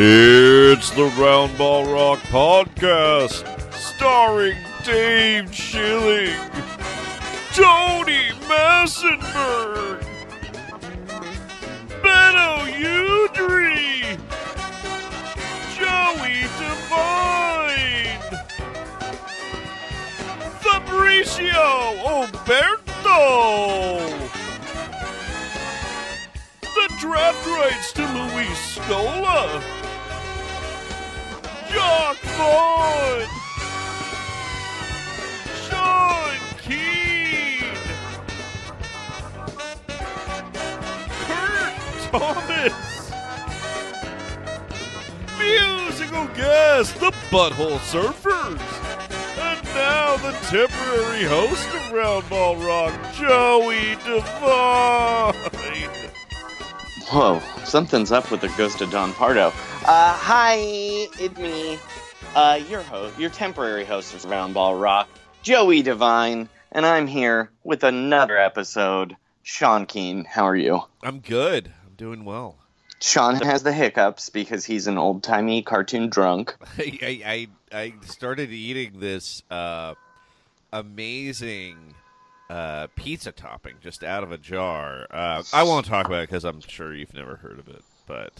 It's the Round Ball Rock Podcast, starring Dave Schilling, Tony Massenberg, Beno Udrih, Joey Devine, Fabricio Oberto, the draft rights to Luis Scola. Jacque Vaughn! Sean Keane! Kurt Thomas! Musical guest, the Butthole Surfers! And now the temporary host of Roundball Rock, Joey Devine! Whoa, something's up with the ghost of Don Pardo. Uh, hi, it's me, uh, your host, your temporary host of Roundball Rock, Joey Devine, and I'm here with another episode. Sean Keen, how are you? I'm good. I'm doing well. Sean has the hiccups because he's an old timey cartoon drunk. I, I, I I started eating this uh, amazing uh, pizza topping just out of a jar. Uh, I won't talk about it because I'm sure you've never heard of it, but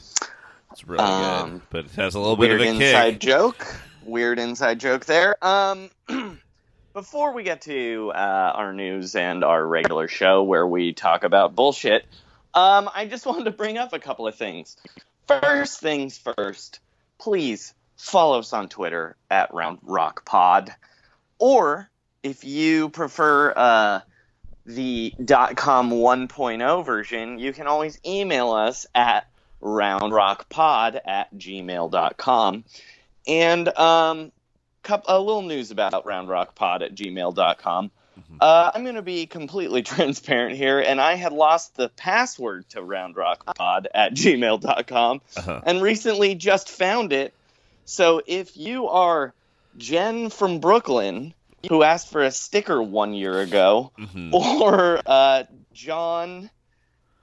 it's really Um, good. But it has a little bit of a inside kick. joke. Weird inside joke there. Um, before we get to uh, our news and our regular show where we talk about bullshit, um, I just wanted to bring up a couple of things. First things first, please follow us on Twitter at Round Rock Pod, or if you prefer uh, the .com 1.0 version, you can always email us at roundrockpod at gmail.com. And um, cup- a little news about roundrockpod at gmail.com. Uh, I'm going to be completely transparent here, and I had lost the password to roundrockpod at gmail.com Uh-huh. and recently just found it. So if you are Jen from Brooklyn, who asked for a sticker one year ago, Mhm. or uh, John,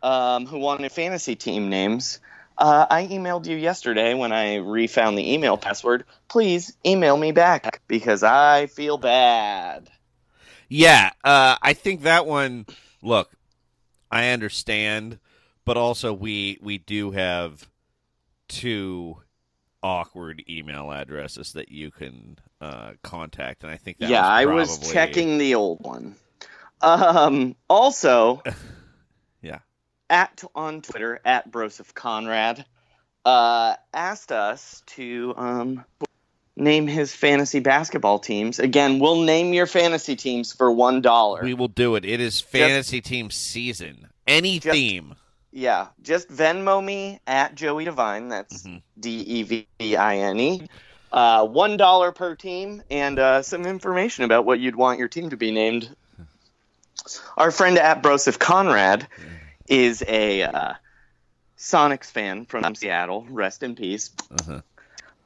um, who wanted fantasy team names, uh, I emailed you yesterday when I refound the email password. Please email me back because I feel bad. Yeah, uh, I think that one. Look, I understand, but also we we do have two awkward email addresses that you can uh, contact, and I think that yeah, was I was checking the old one. Um, also, Yeah. at on Twitter at Broseph Conrad uh, asked us to um, name his fantasy basketball teams. Again, we'll name your fantasy teams for one dollar. We will do it. It is fantasy team season. Any Just- theme. Yeah, just Venmo me at Joey Devine. That's Mhm. D E V E I N E. Uh, one dollar per team, and uh, some information about what you'd want your team to be named. Our friend at Broseph Conrad is a uh, Sonics fan from Seattle. Rest in peace. Uh-huh.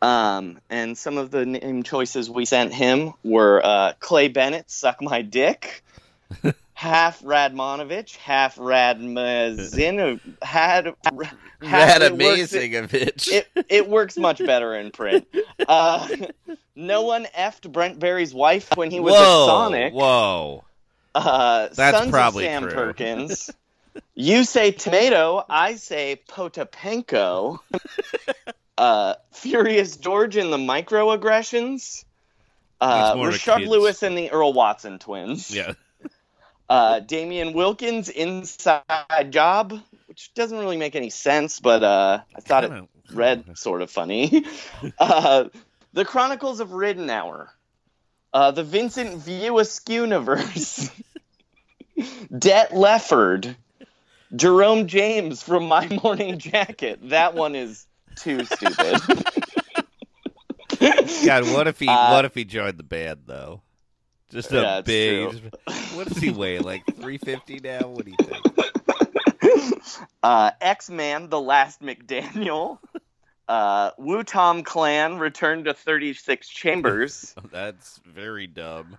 Um, and some of the name choices we sent him were uh, Clay Bennett, Suck My Dick, half Radmanovich, half Radmazin, had it amazing of it. It, it works much better in print. Uh, no one effed Brent Barry's wife when he was whoa, a Sonic. whoa. Uh, That's Sons probably Sam true. Perkins. you say tomato, I say Potapenko. uh, Furious George and the microaggressions. Uh, That's more of a Rashard Lewis and the Earl Watson twins. Yeah. Uh, Damien Wilkins, Inside Job, which doesn't really make any sense, but uh, I thought it read sort of funny. uh, the Chronicles of Ridnour. Uh, the Vincent View universe. Det Lefford. Jerome James from My Morning Jacket. That one is too stupid. God, what if he Uh, what if he joined the band though? Just a Yeah, it's big. What does he weigh? Like three fifty now? What do you think? uh, X Man, The Last McDaniel. Uh, Wu Tom Clan returned to 36 Chambers. That's very dumb.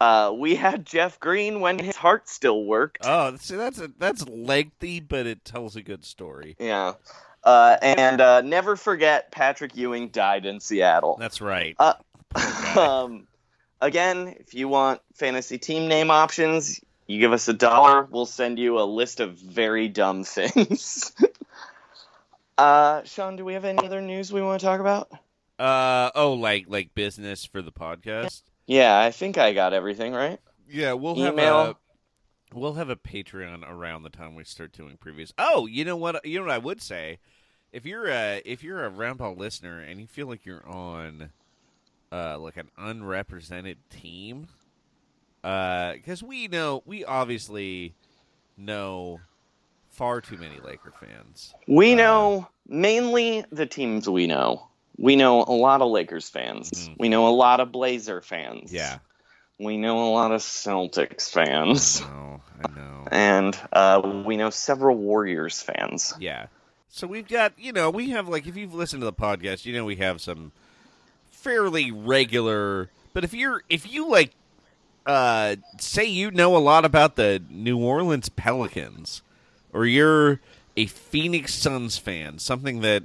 Uh, we had Jeff Green when his heart still worked. Oh, see, that's a, that's lengthy, but it tells a good story. Yeah. Uh, and uh, never forget Patrick Ewing died in Seattle. That's right. Uh, um, again, if you want fantasy team name options, you give us a dollar. We'll send you a list of very dumb things. uh, Sean, do we have any other news we want to talk about? Uh oh, like like business for the podcast. Yeah, I think I got everything right. Yeah, we'll have Email. a we'll have a Patreon around the time we start doing previews. Oh, you know what? You know what I would say. If you're a if you're a roundball listener and you feel like you're on uh like an unrepresented team, uh, because we know we obviously know far too many Laker fans. We Uh, know mainly the teams we know. We know a lot of Lakers fans. Mhm. We know a lot of Blazer fans. Yeah, We know a lot of Celtics I fans. know, I know. And uh, we know several Warriors fans. Yeah. So we've got, you know, we have like if you've listened to the podcast, you know we have some fairly regular, but if you're if you like uh say you know a lot about the New Orleans Pelicans or you're a Phoenix Suns fan, something that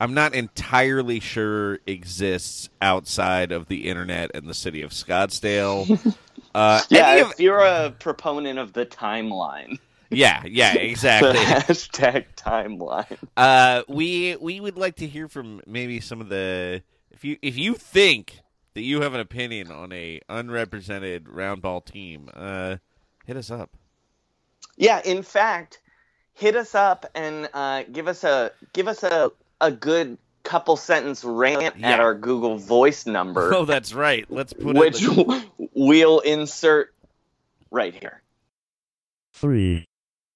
I'm not entirely sure exists outside of the internet and the city of Scottsdale. Uh, Yeah, if of- you're a proponent of the timeline, yeah, yeah, the exactly. hashtag timeline. Uh, we we would like to hear from maybe some of the if you if you think that you have an opinion on a unrepresented round ball team, uh, hit us up. Yeah, in fact, hit us up and uh, give us a give us a a good couple sentence rant Yeah. at our Google Voice number, Oh, that's right. Let's put which it. in we'll insert right here. three,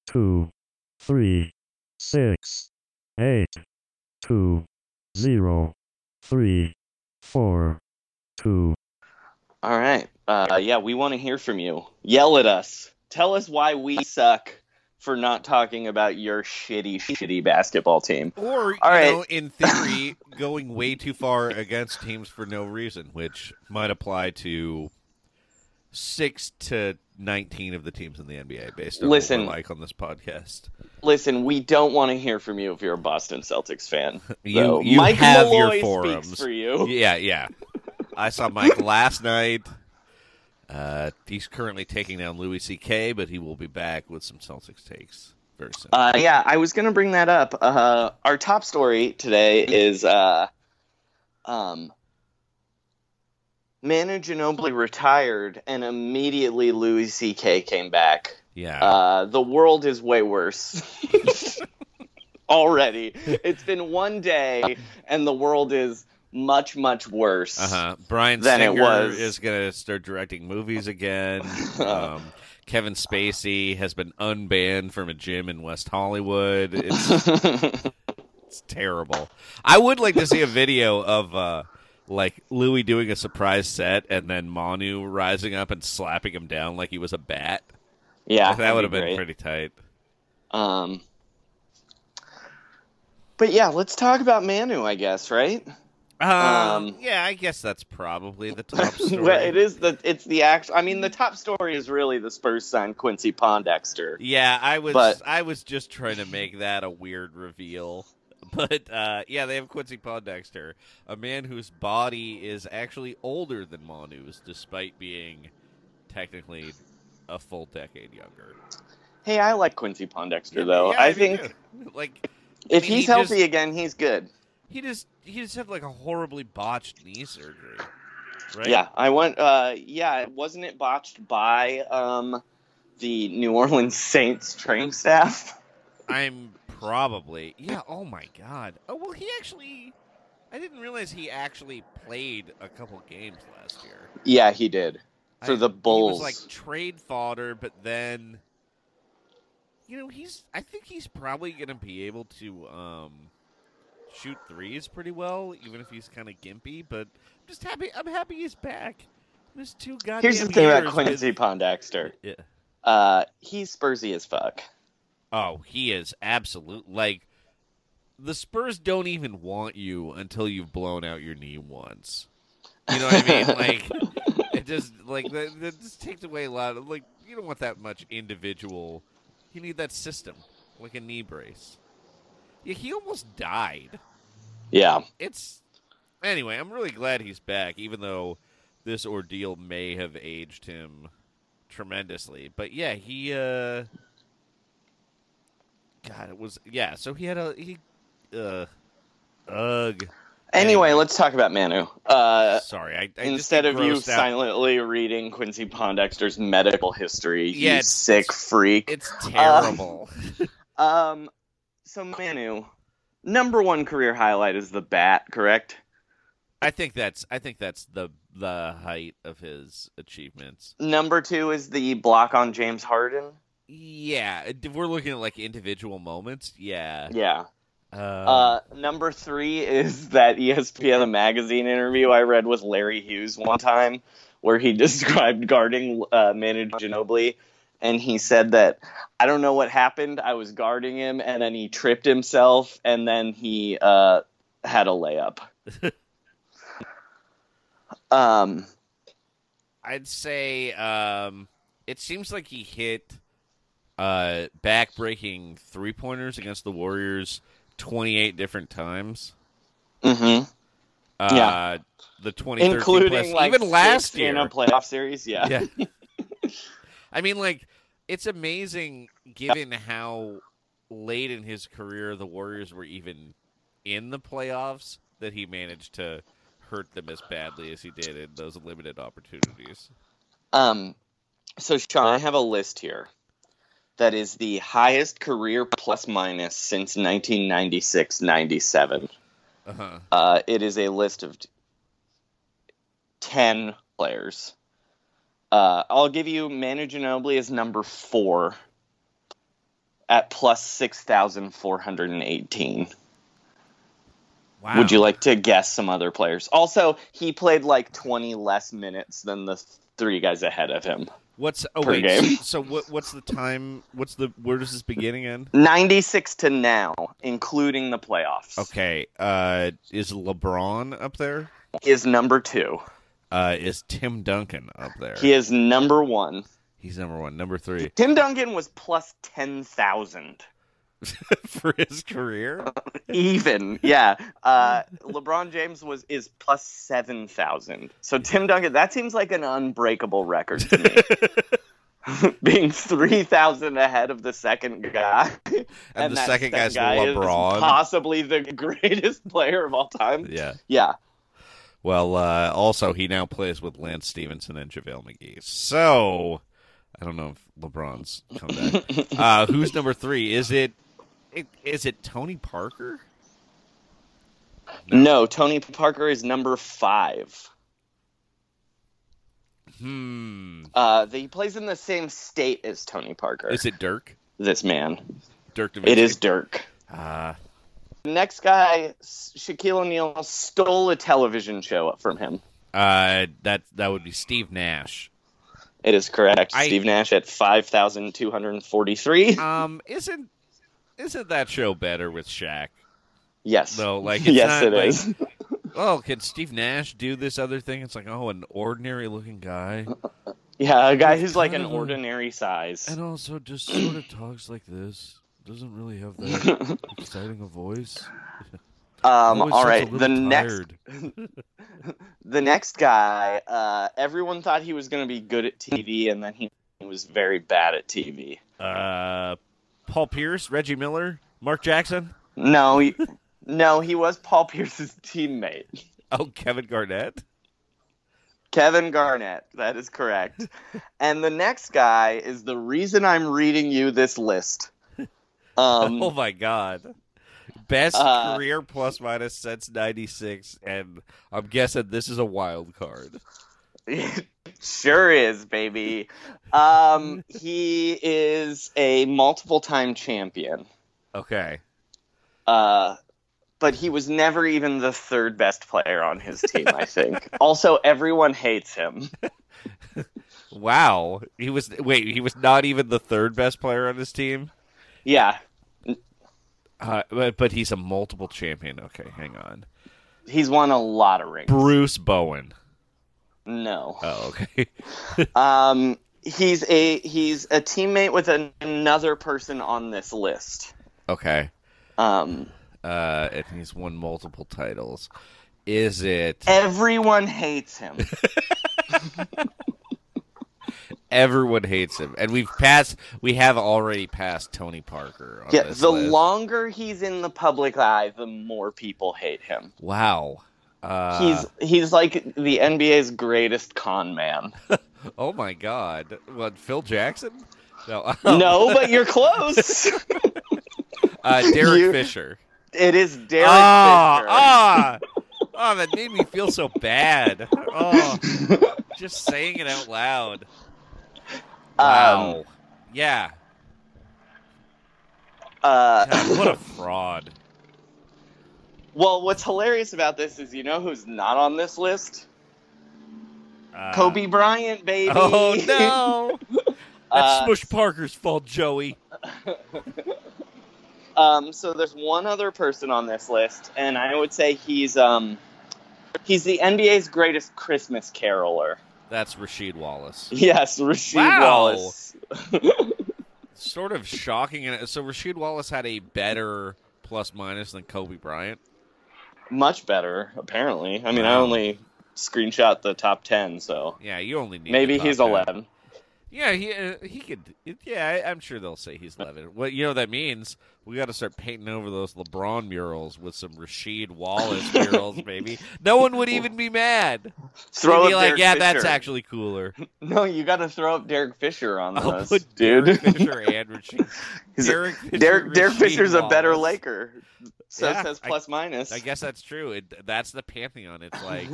two, three, six, eight, two, zero, three, four, two. All right. Uh, yeah, we want to hear from you. Yell at us. Tell us why we suck for not talking about your shitty, shitty basketball team. the, or you All right. know, in theory, going way too far against teams for no reason, which might apply to six to nineteen of the teams in the NBA, based on Listen. like on this podcast. Listen, we don't want to hear from you if you're a Boston Celtics fan. You- So, you Mike have your forums. for you. Yeah, yeah. I saw Mike last night. Uh, he's currently taking down Louis C.K., but he will be back with some Celtics takes very soon. Uh, yeah, I was going to bring that up. Uh, our top story today is uh, um, Manu Ginobili retired, and immediately Louis C.K. came back. yeah. Uh, the world is way worse already. It's been one day, and the world is much, much worse. Uh huh. Brian than it Singer was. is going to start directing movies again. Um, Kevin Spacey has been unbanned from a gym in West Hollywood. It's, it's terrible. I would like to see a video of uh, like Louis doing a surprise set and then Manu rising up and slapping him down like he was a bat. yeah, that that'd would be have been great. pretty tight. Um, but yeah, let's talk about Manu, I guess, right? Um, Um, yeah, I guess that's probably the top story. it is the it's the actual. I mean, the top story is really the Spurs signed Quincy Pondexter. Yeah, I was But- I was just trying to make that a weird reveal. But uh, yeah, they have Quincy Pondexter, a man whose body is actually older than Manu's, despite being technically a full decade younger. Hey, I like Quincy Pondexter Yeah, though. yeah, I me think like if I mean, he's he healthy just- again, he's good. he just he just had like a horribly botched knee surgery, right? Yeah, I went. Uh, yeah, wasn't it botched by um, the New Orleans Saints training staff? I'm probably yeah. Oh my god. Oh well, he actually. I didn't realize he actually played a couple games last year. Yeah, he did for I- the Bulls. He was like trade fodder, but then, you know, he's. I think he's probably going to be able to um, shoot threes pretty well, even if he's kind of gimpy. But I'm just happy. I'm happy he's back. There's two goddamn. Here's the thing about Quincy with- Pondexter. Yeah. Uh, he's Spursy as fuck. Oh, he is absolute. Like the Spurs don't even want you until you've blown out your knee once. You know what I mean? Like it just like that, that just takes away a lot of like you don't want that much individual. You need that system, like a knee brace. Yeah, he almost died. Yeah. It's anyway. I'm really glad he's back, even though this ordeal may have aged him tremendously. But yeah, he. uh God, it was yeah. So he had a he. Uh, ugh. Anyway, let's talk about Manu. Uh, Sorry, I, I instead of you out. silently reading Quincy Pondexter's medical history, Yeah, you it's- sick freak. It's terrible. Um, so Manu, number one career highlight is the bat, correct? I think that's I think that's the the height of his achievements. Number two is the block on James Harden. Yeah, if we're looking at like individual moments, yeah. Yeah. Uh, Uh, number three is that ESPN magazine interview I read with Larry Hughes one time, where he described guarding uh, Manu Ginobili, and he said that I don't know what happened. I was guarding him, and then he tripped himself, and then he uh, had a layup. um, I'd say um, it seems like he hit uh, back-breaking three pointers against the Warriors twenty-eight different times. hmm Uh, Yeah. the 2013 including plus, like even last year in a playoff series. Yeah. Yeah. I mean, like, it's amazing given how late in his career the Warriors were even in the playoffs that he managed to hurt them as badly as he did in those limited opportunities. Um, so Sean, I have a list here that is the highest career plus minus since 1996-97. Uh-huh. Uh, it is a list of t- 10 players. Uh, I'll give you Manu Ginobili as number four at plus 6,418. Wow. Would you like to guess some other players? Also, he played like 20 less minutes than the three guys ahead of him. What's oh wait? game? So what? What's the time? What's the? Where does this beginning again? 96 to now, including the playoffs, Okay. Uh, is LeBron up there? is number two. Uh, is Tim Duncan up there? He is number one. He's number one. Number three Tim Duncan was plus 10,000. for his career. Even, yeah. Uh, LeBron James was is plus 7,000. So Tim Duncan, that seems like an unbreakable record to me. Being 3,000 ahead of the second guy. And the that second guy's guy is LeBron. possibly the greatest player of all time. Yeah. Yeah. Well, uh, also he now plays with Lance Stephenson and JaVale McGee. So I don't know if LeBron's come back. uh, who's number three? Is it, it is it Tony Parker? No, Tony Parker is number five. Hmm. Uh, he plays in the same state as Tony Parker. Is it Dirk? this man? Dirk Nowitzki? It is Dirk. Uh, The next guy, Shaquille O'Neal, stole a television show from him. uh, that that would be Steve Nash. It is correct. I- Steve Nash at five thousand two hundred forty-three. Um, isn't isn't that show better with Shaq? Yes. No, like it's yes, not it like, is. Oh, can Steve Nash do this other thing? It's like, oh, an ordinary looking guy, Yeah, a guy who's like an ordinary size. and also just sort of talks like this. Doesn't really have that exciting a voice. Um, all right, the little next the next guy, uh, everyone thought he was going to be good at TV, and then he was very bad at TV. Uh, Paul Pierce, Reggie Miller, Mark Jackson. No, he, no, he was Paul Pierce's teammate, Oh, Kevin Garnett. Kevin Garnett. That is correct. and the next guy is the reason I'm reading you this list. Um, oh my God. Best Uh, career plus minus since '96, and I'm guessing this is a wild card. It sure is, baby. Um, he is a multiple time champion. Okay. Uh, but he was never even the third best player on his team, I think. also, everyone hates him. Wow. He was wait. He was not even the third best player on his team. Yeah, Uh, but but he's a multiple champion. Okay, hang on. he's won a lot of rings. Bruce Bowen. No. Oh, okay. Um, he's a he's a teammate with an, another person on this list. okay. Um, Uh, and he's won multiple titles. Is it everyone hates him. everyone hates him? And we've passed. We have already passed Tony Parker. On yeah, the list. longer he's in the public eye, the more people hate him. Wow. Uh, he's he's like the NBA's greatest con man. Oh my God! What? Phil Jackson? No. no, but you're close. Uh, Derek You- Fisher. it is Derek ah, Fisher. ah, oh, that made me feel so bad. Oh, just saying it out loud. Wow. Um, yeah. uh, God, what a fraud. Well, what's hilarious about this is you know who's not on this list? Uh, Kobe Bryant, baby. Oh no! That's Uh, Smush Parker's fault, Joey. Um, so there's one other person on this list, and I would say he's um, he's the NBA's greatest Christmas caroler. That's Rasheed Wallace. Yes, Rasheed Wow. Wallace. Sort of shocking. And so Rasheed Wallace had a better plus minus than Kobe Bryant. Much better, apparently. I mean, I only screenshot the top ten, so Yeah, you only need maybe he's 10. eleven. Yeah, he uh, he could. Yeah, I, I'm sure they'll say he's eleven. What you know what that means? We got to start painting over those LeBron murals with some Rasheed Wallace murals, maybe. No one would even be mad. Throw They'd be like, Derek yeah, that's actually cooler. No, you got to throw up Derek Fisher on I'll this, dude. Derek Fisher and a- Derek Fisher, Derek, Derek Fisher's a better Laker. So Yeah, says I- plus minus. I guess that's true. It, that's the pantheon. It's like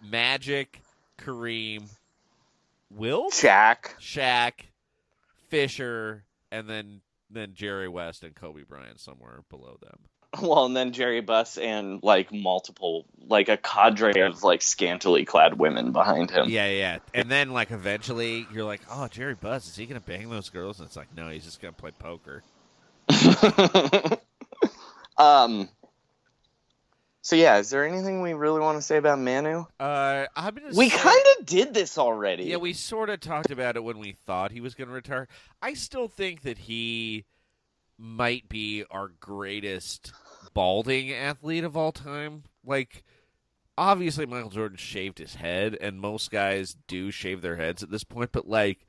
Magic, Kareem, Will, Shaq. Shaq, Fisher, and then then Jerry West and Kobe Bryant somewhere below them. Well, and then Jerry Buss and like multiple, like a cadre of like scantily clad women behind him. Yeah, yeah. And then like eventually you're like, oh, Jerry Buss, is he gonna bang those girls? And it's like, no, he's just gonna play poker. um. So yeah, is there anything we really want to say about Manu? Uh. We say- kind of did this already. Yeah, we sort of talked about it when we thought he was going to retire. I still think that he might be our greatest balding athlete of all time. Like, obviously, Michael Jordan shaved his head, and most guys do shave their heads at this point, but, like,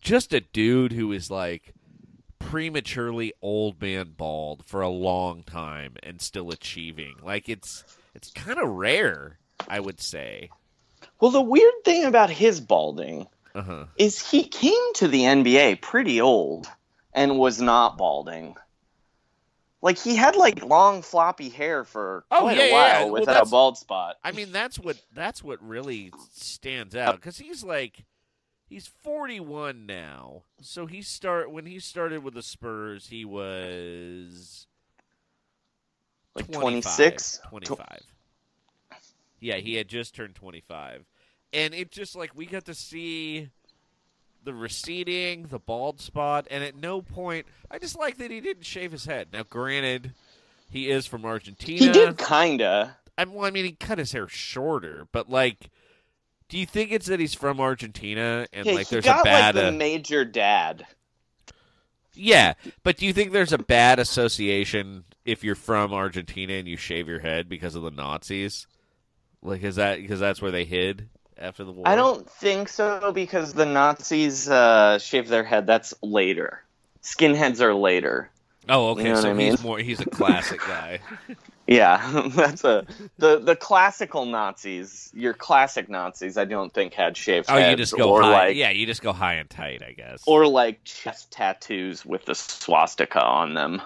just a dude who is, like, prematurely old man bald for a long time and still achieving. Like, it's. It's kind of rare, I would say. Well, the weird thing about his balding Uh huh. is he came to the NBA pretty old and was not balding. like he had like long floppy hair for Oh, quite yeah, a while yeah. Without that's- a bald spot. I mean, that's what that's what really stands out because he's like he's 41 now. So he start when he started with the Spurs, he was Like 25, 26? 25. Yeah, he had just turned 25. And it just like we got to see the receding, the bald spot, and at no point I just like that he didn't shave his head. Now granted, he is from Argentina. He did kinda. I, well, I mean, he cut his hair shorter, but like, do you think it's that he's from Argentina and Yeah, like he there's got a bad? like the uh, major dad. yeah, but do you think there's a bad association if you're from Argentina and you shave your head because of the Nazis? Like, is that because that's where they hid after the war? I don't think so because the Nazis uh, shave their head. That's later. Skinheads are later. Oh, okay. You know so I mean? he's more. He's a classic guy. Yeah, that's a the the classical Nazis. Your classic Nazis, I don't think had shaved Oh, heads you just go high. like yeah, you just go high and tight, I guess. or like chest tattoos with the swastika on them.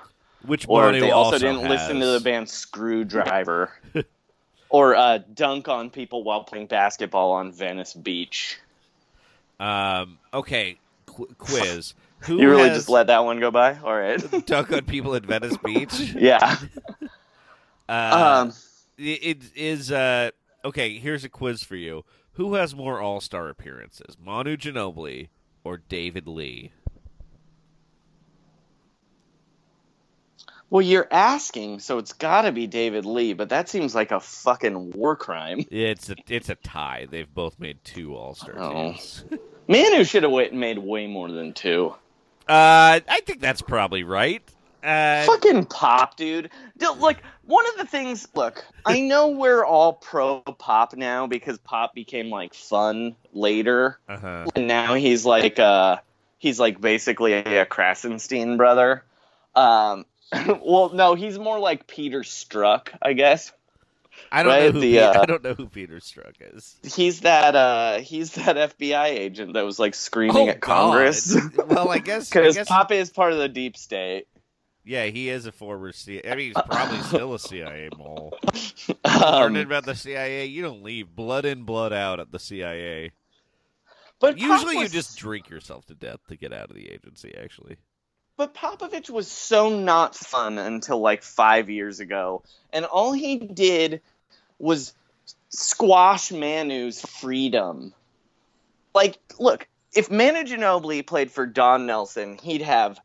which Or they also, didn't listen to the band Screwdriver. or uh, dunk on people while playing basketball on Venice Beach. Um. Okay. Qu- quiz. Who You really has just let that one go by? All right. dunk on people at Venice Beach? yeah. Uh, Um, it, it is uh okay. Here's a quiz for you. Who has more All Star appearances, Manu Ginobili or David Lee? well, you're asking, so it's got to be David Lee, but that seems like a fucking war crime. It's a it's a tie. They've both made two All Star Oh. teams. Manu should have made way more than two. Uh, I think that's probably right. Uh, Fucking pop, dude. Like one of the things. Look, I know we're all pro pop now because pop became like fun later, uh-huh. and now he's like uh he's like basically a Krassenstein brother. Um, well, no, he's more like Peter Strzok, I guess. I don't know who the, Pe- uh, I don't know who Peter Strzok is. He's that uh he's that FBI agent that was like screaming at Congress. Oh, well, I guess Because guess Pop is part of the deep state. Yeah, he is a former CIA. I mean, he's probably still a CIA mole. Um, Learning about the CIA, you don't leave blood in, blood out at the CIA. but Usually, you just drink yourself to death to get out of the agency. Actually, But Popovich was so not fun until like five years ago, and all he did was squash Manu's freedom. Like, look, if Manu Ginobili played for Don Nelson, he'd have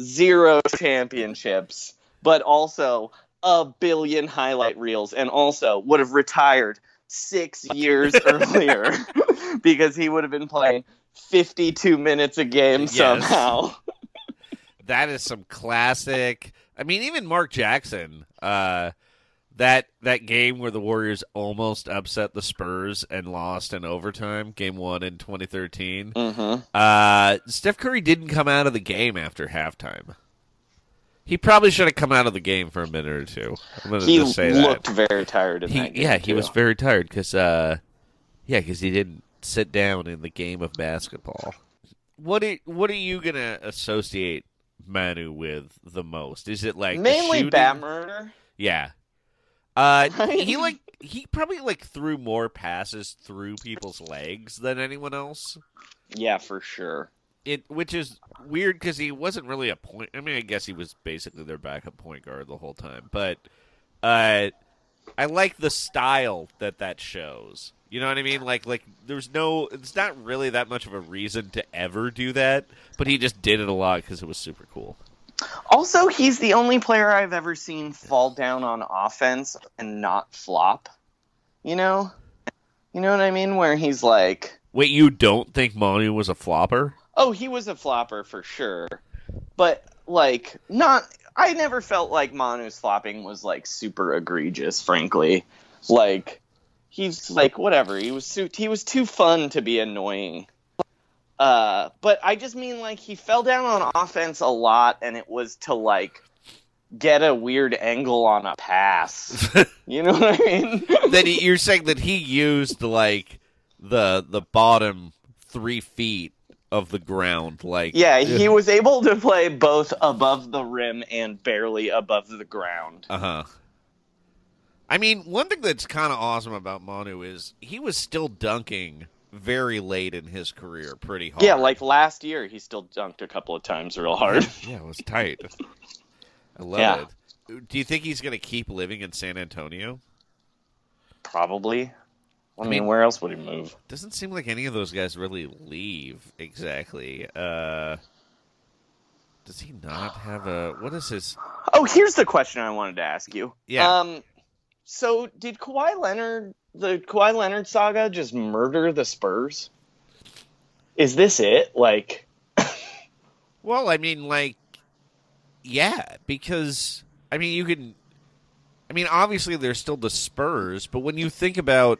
zero championships, but also a billion highlight reels, and also would have retired six years earlier because he would have been playing 52 minutes a game Yes. somehow. that is some classic. I mean, even Mark Jackson. Uh, that that game where the Warriors almost upset the Spurs and lost in overtime, game one in 2013. Mm-hmm. Uh, Steph Curry didn't come out of the game after halftime. He probably should have come out of the game for a minute or two. I'm going to He just say looked that. very tired in He, that game. yeah, he was very tired because, uh, yeah, because he didn't sit down in the game of basketball. What are, what are you going to associate Manu with the most? Is it like mainly bat murder. Yeah. Uh, he like he probably like threw more passes through people's legs than anyone else. Yeah, for sure. It which is weird because he wasn't really a point. I mean, I guess he was basically their backup point guard the whole time. But uh, I like the style that that shows. You know what I mean? Like like there's no. It's not really that much of a reason to ever do that, but he just did it a lot because it was super cool. Also, he's the only player I've ever seen fall down on offense and not flop. You know? You know what I mean? Where he's like, Wait, you don't think Manu was a flopper? oh, he was a flopper for sure. But, like, not. I never felt like Manu's flopping was, like, super egregious, frankly. Like, he's, like, whatever. He was, too, he was too fun to be annoying. Uh, but I just mean like he fell down on offense a lot, and it was to like get a weird angle on a pass. you know what I mean? that he, you're saying that he used like the the bottom three feet of the ground. Like Yeah, he was able to play both above the rim and barely above the ground. Uh huh. I mean, one thing that's kind of awesome about Manu is he was still dunking very late in his career, pretty hard. Yeah, like last year, he still dunked a couple of times real hard. yeah, it was tight. I love Yeah. it. Do you think he's going to keep living in San Antonio? Probably. I, mean, mean- where else would he move? Doesn't seem like any of those guys really leave exactly. Uh, does he not have a what is his? Oh, here's the question I wanted to ask you. Yeah. Um, so did Kawhi Leonard, the Kawhi Leonard saga, just murder the Spurs? Is this it? Like, Well, I mean, like, yeah, because I mean, you can. I mean, obviously, they're still the Spurs, but when you think about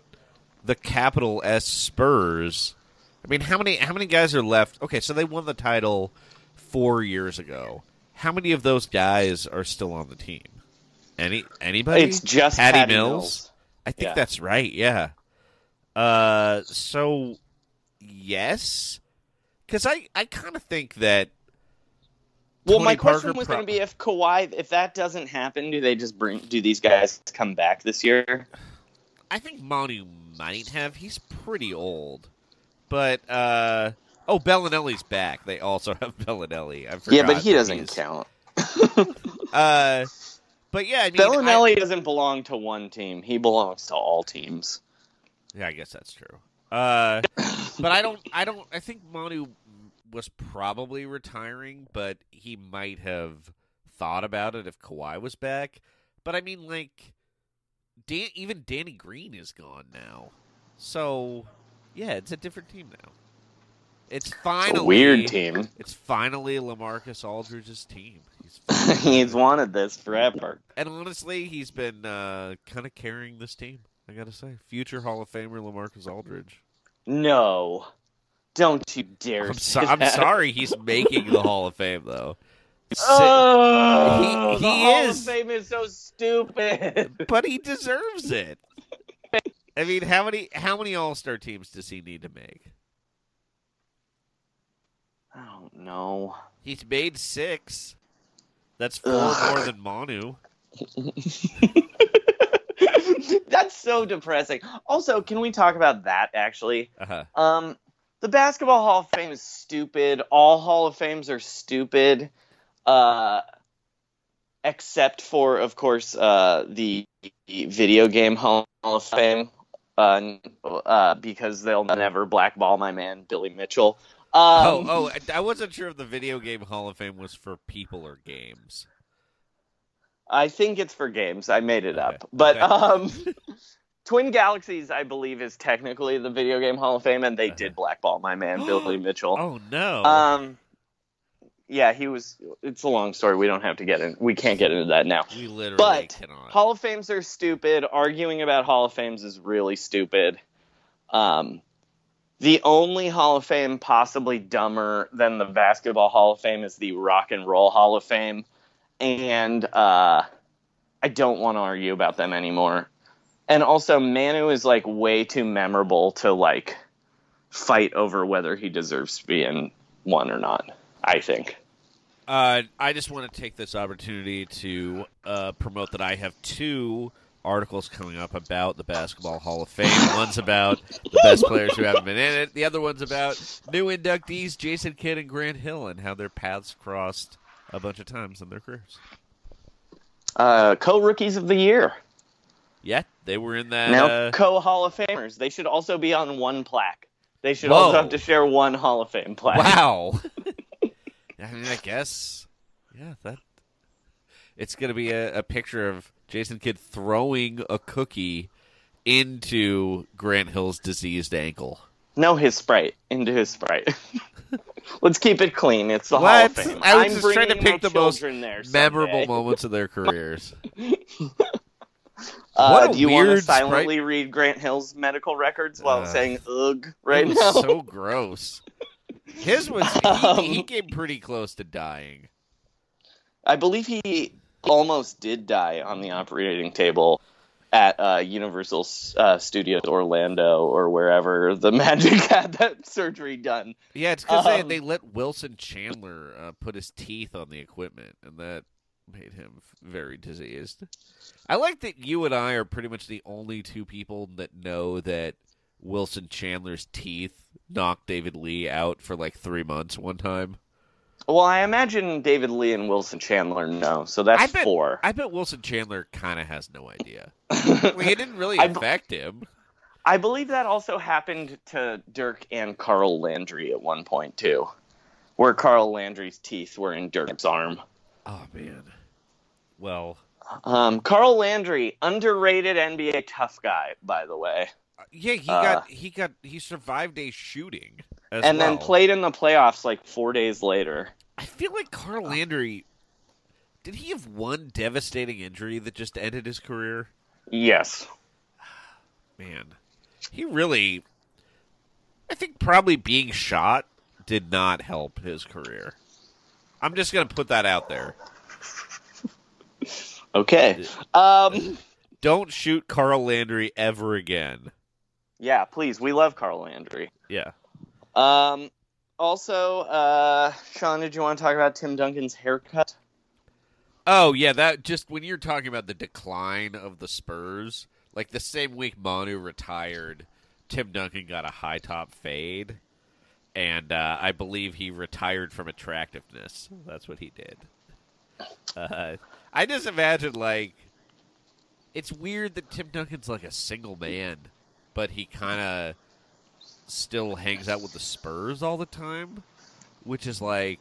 the capital S Spurs, I mean, how many how many guys are left? Okay, so they won the title four years ago. How many of those guys are still on the team? Any anybody? it's just Patty, Patty Mills? Mills. I think Yeah. that's right. Yeah. Uh, so yes, because I I kind of think that. Well, Tony my question was pro- going to be if Kawhi, if that doesn't happen, do they just bring? Do these guys come back this year? I think Manu might have. He's pretty old, but uh oh, Belinelli's back. They also have Bellinelli. I Yeah, but he doesn't count. Uh, but yeah, I mean, Belinelli doesn't belong to one team. He belongs to all teams. Yeah, I guess that's true. Uh, but I don't. I don't. I think Manu was probably retiring, but he might have thought about it if Kawhi was back. But I mean, like, Dan, even Danny Green is gone now, so yeah, it's a different team now. It's finally It's a weird team. It's finally Lamarcus Aldridge's team. He's wanted this forever. and honestly, he's been uh, kind of carrying this team. I gotta say, future Hall of Famer Lamarcus Aldridge. No, don't you dare. I'm, so- I'm sorry, he's making the Hall of Fame though. Oh, He- the he Hall is. of Fame is so stupid. but he deserves it. I mean, how many how many All Star teams does he need to make? I don't know. He's made six. That's four Ugh. more than Manu. That's so depressing. Also, can we talk about that actually? Uh-huh. Um, the Basketball Hall of Fame is stupid. All Hall of Fames are stupid, uh, except for, of course, uh, the Video Game Hall of Fame, uh, uh, because they'll never blackball my man Billy Mitchell. Um, oh, oh, I- wasn't sure if the video game Hall of Fame was for people or games. I think it's for games. I made it Okay. up. But Okay. um Twin Galaxies, I believe, is technically the video game Hall of Fame, and they did blackball my man Billy Mitchell. Oh no! Um yeah, he was it's a long story. We don't have to get in we can't get into that now. we literally But cannot. Hall of Fames are stupid. Arguing about Hall of Fames is really stupid. Um the only Hall of Fame possibly dumber than the Basketball Hall of Fame is the Rock and Roll Hall of Fame. And uh, I don't want to argue about them anymore. And also, Manu is like way too memorable to like fight over whether he deserves to be in one or not. I think. Uh, I just want to take this opportunity to uh, promote that I have two articles coming up about the Basketball Hall of Fame. One's about the best players who haven't been in it. The other one's about new inductees Jason Kidd and Grant Hill and how their paths crossed a bunch of times in their careers. Uh, co rookies of the year. Yeah, they were in that. now uh, co Hall of Famers. They should also be on one plaque. They should Whoa. also have to share one Hall of Fame plaque. Wow. I mean, I guess, yeah, that it's going to be a, a picture of Jason Kidd throwing a cookie into Grant Hill's diseased ankle. No, his sprite into his sprite. Let's keep it clean. It's the Hall of Fame. I was I'm just trying to pick the most there Memorable moments of their careers. Uh, What do you want to silently read Grant Hill's medical records while Uh, saying "ugh" right now? so gross. His was he, Um, he came pretty close to dying. I believe he almost did die on the operating table at uh, Universal uh, Studios Orlando or wherever the Magic had that surgery done. Yeah, it's because Um, they, they let Wilson Chandler uh, put his teeth on the equipment, and that made him very diseased. I like that you and I are pretty much the only two people that know that Wilson Chandler's teeth knocked David Lee out for like three months one time. Well, I imagine David Lee and Wilson Chandler know, so that's I bet, four. I bet Wilson Chandler kind of has no idea. like, it didn't really I- affect him. I believe that also happened to Dirk and Carl Landry at one point too, where Carl Landry's teeth were in Dirk's arm. Oh man. Well, Um, Carl Landry, underrated NBA tough guy, by the way, yeah, he Uh, got he got he survived a shooting, as and then played in the playoffs like four days later. I feel like. Carl Landry. Did he have one devastating injury that just ended his career? Yes. Man, he really. I think probably being shot did not help his career. I'm just gonna put that out there. Okay. Um, Don't shoot Carl Landry ever again. yeah, please. We love Carl Landry. Yeah. Um, also, uh, Sean, did you want to talk about Tim Duncan's haircut? Oh yeah, that just when you're talking about the decline of the Spurs, like the same week Manu retired, Tim Duncan got a high top fade, and uh, I believe he retired from attractiveness. That's what he did. Uh, I just imagine like it's weird that Tim Duncan's like a single man, but he kind of still hangs out with the Spurs all the time, which is like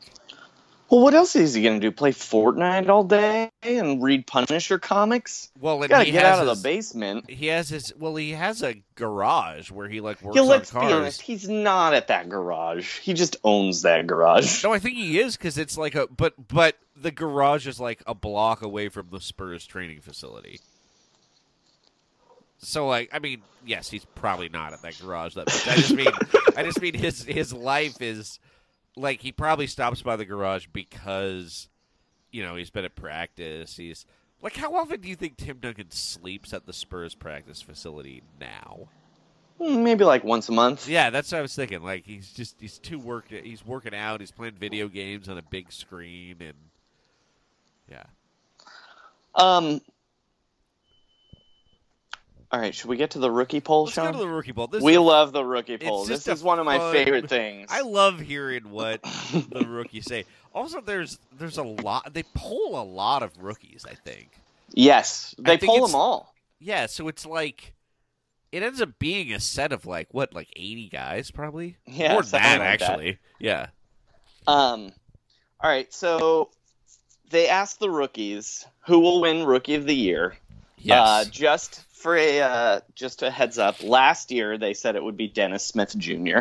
Well, what else is he gonna do? Play Fortnite all day and read Punisher comics? well, and Gotta he get out of the basement. He has his well, he has a garage where he like works Yeah, on let's cars. be honest. He's not at that garage. He just owns that garage. No, I think he is because it's like a but but the garage is like a block away from the Spurs training facility. So like, I mean, yes, he's probably not at that garage that much. I just mean, I just mean his his life is like he probably stops by the garage because you know he's been at practice. He's like, how often do you think Tim Duncan sleeps at the Spurs practice facility now? Hmm, Maybe like once a month. Yeah, that's what I was thinking. Like he's just he's too worked. He's working out. He's playing video games on a big screen, and yeah. Um. All right, should we get to the rookie poll, Let's Sean? go to the rookie ball. This we is, love the rookie poll. This is one of my fun- favorite things. I love hearing what the rookies say. Also, there's there's a lot. They poll a lot of rookies. I think. yes, they think poll them all. Yeah, so it's like it ends up being a set of like what, like eighty guys, probably. Yeah, more than that like that. actually. Yeah. Um, all right, so they asked the rookies who will win Rookie of the Year. Yes. Uh, just for a uh, just a heads up, last year they said it would be Dennis Smith Jr.,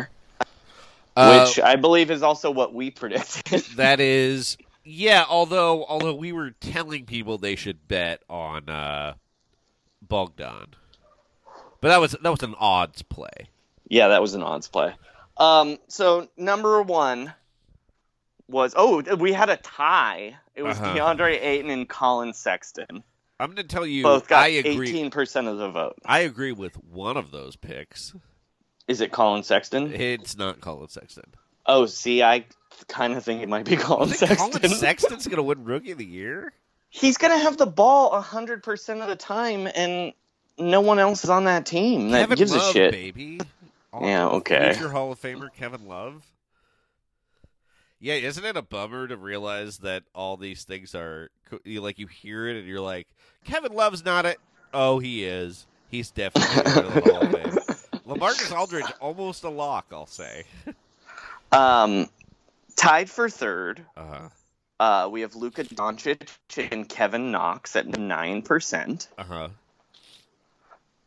Uh, which I believe is also what we predicted. That is, yeah. Although, although we were telling people they should bet on uh, Bogdan, but that was that was an odds play. yeah, that was an odds play. Um, so number one was oh we had a tie. It was Uh-huh. DeAndre Ayton and Colin Sexton. I'm going to tell you, Both got I agree. eighteen percent of the vote. I agree with one of those picks. Is it Colin Sexton? It's not Colin Sexton. Oh, see, I kind of think it might be Colin Sexton. Colin Sexton's going to win Rookie of the Year? He's gonna have the ball hundred percent of the time, and no one else is on that team that Kevin gives Love, a shit. baby. Yeah, okay. Future Hall of Famer Kevin Love. Yeah, isn't it a bummer to realize that all these things are like you hear it and you're like, Kevin Love's not it. Oh, he is. He's definitely in the Hall of Fame. Lamarcus Aldridge almost a lock, I'll say. Um, tied for third, uh-huh. uh, we have Luka Doncic and Kevin Knox at nine percent. Uh huh.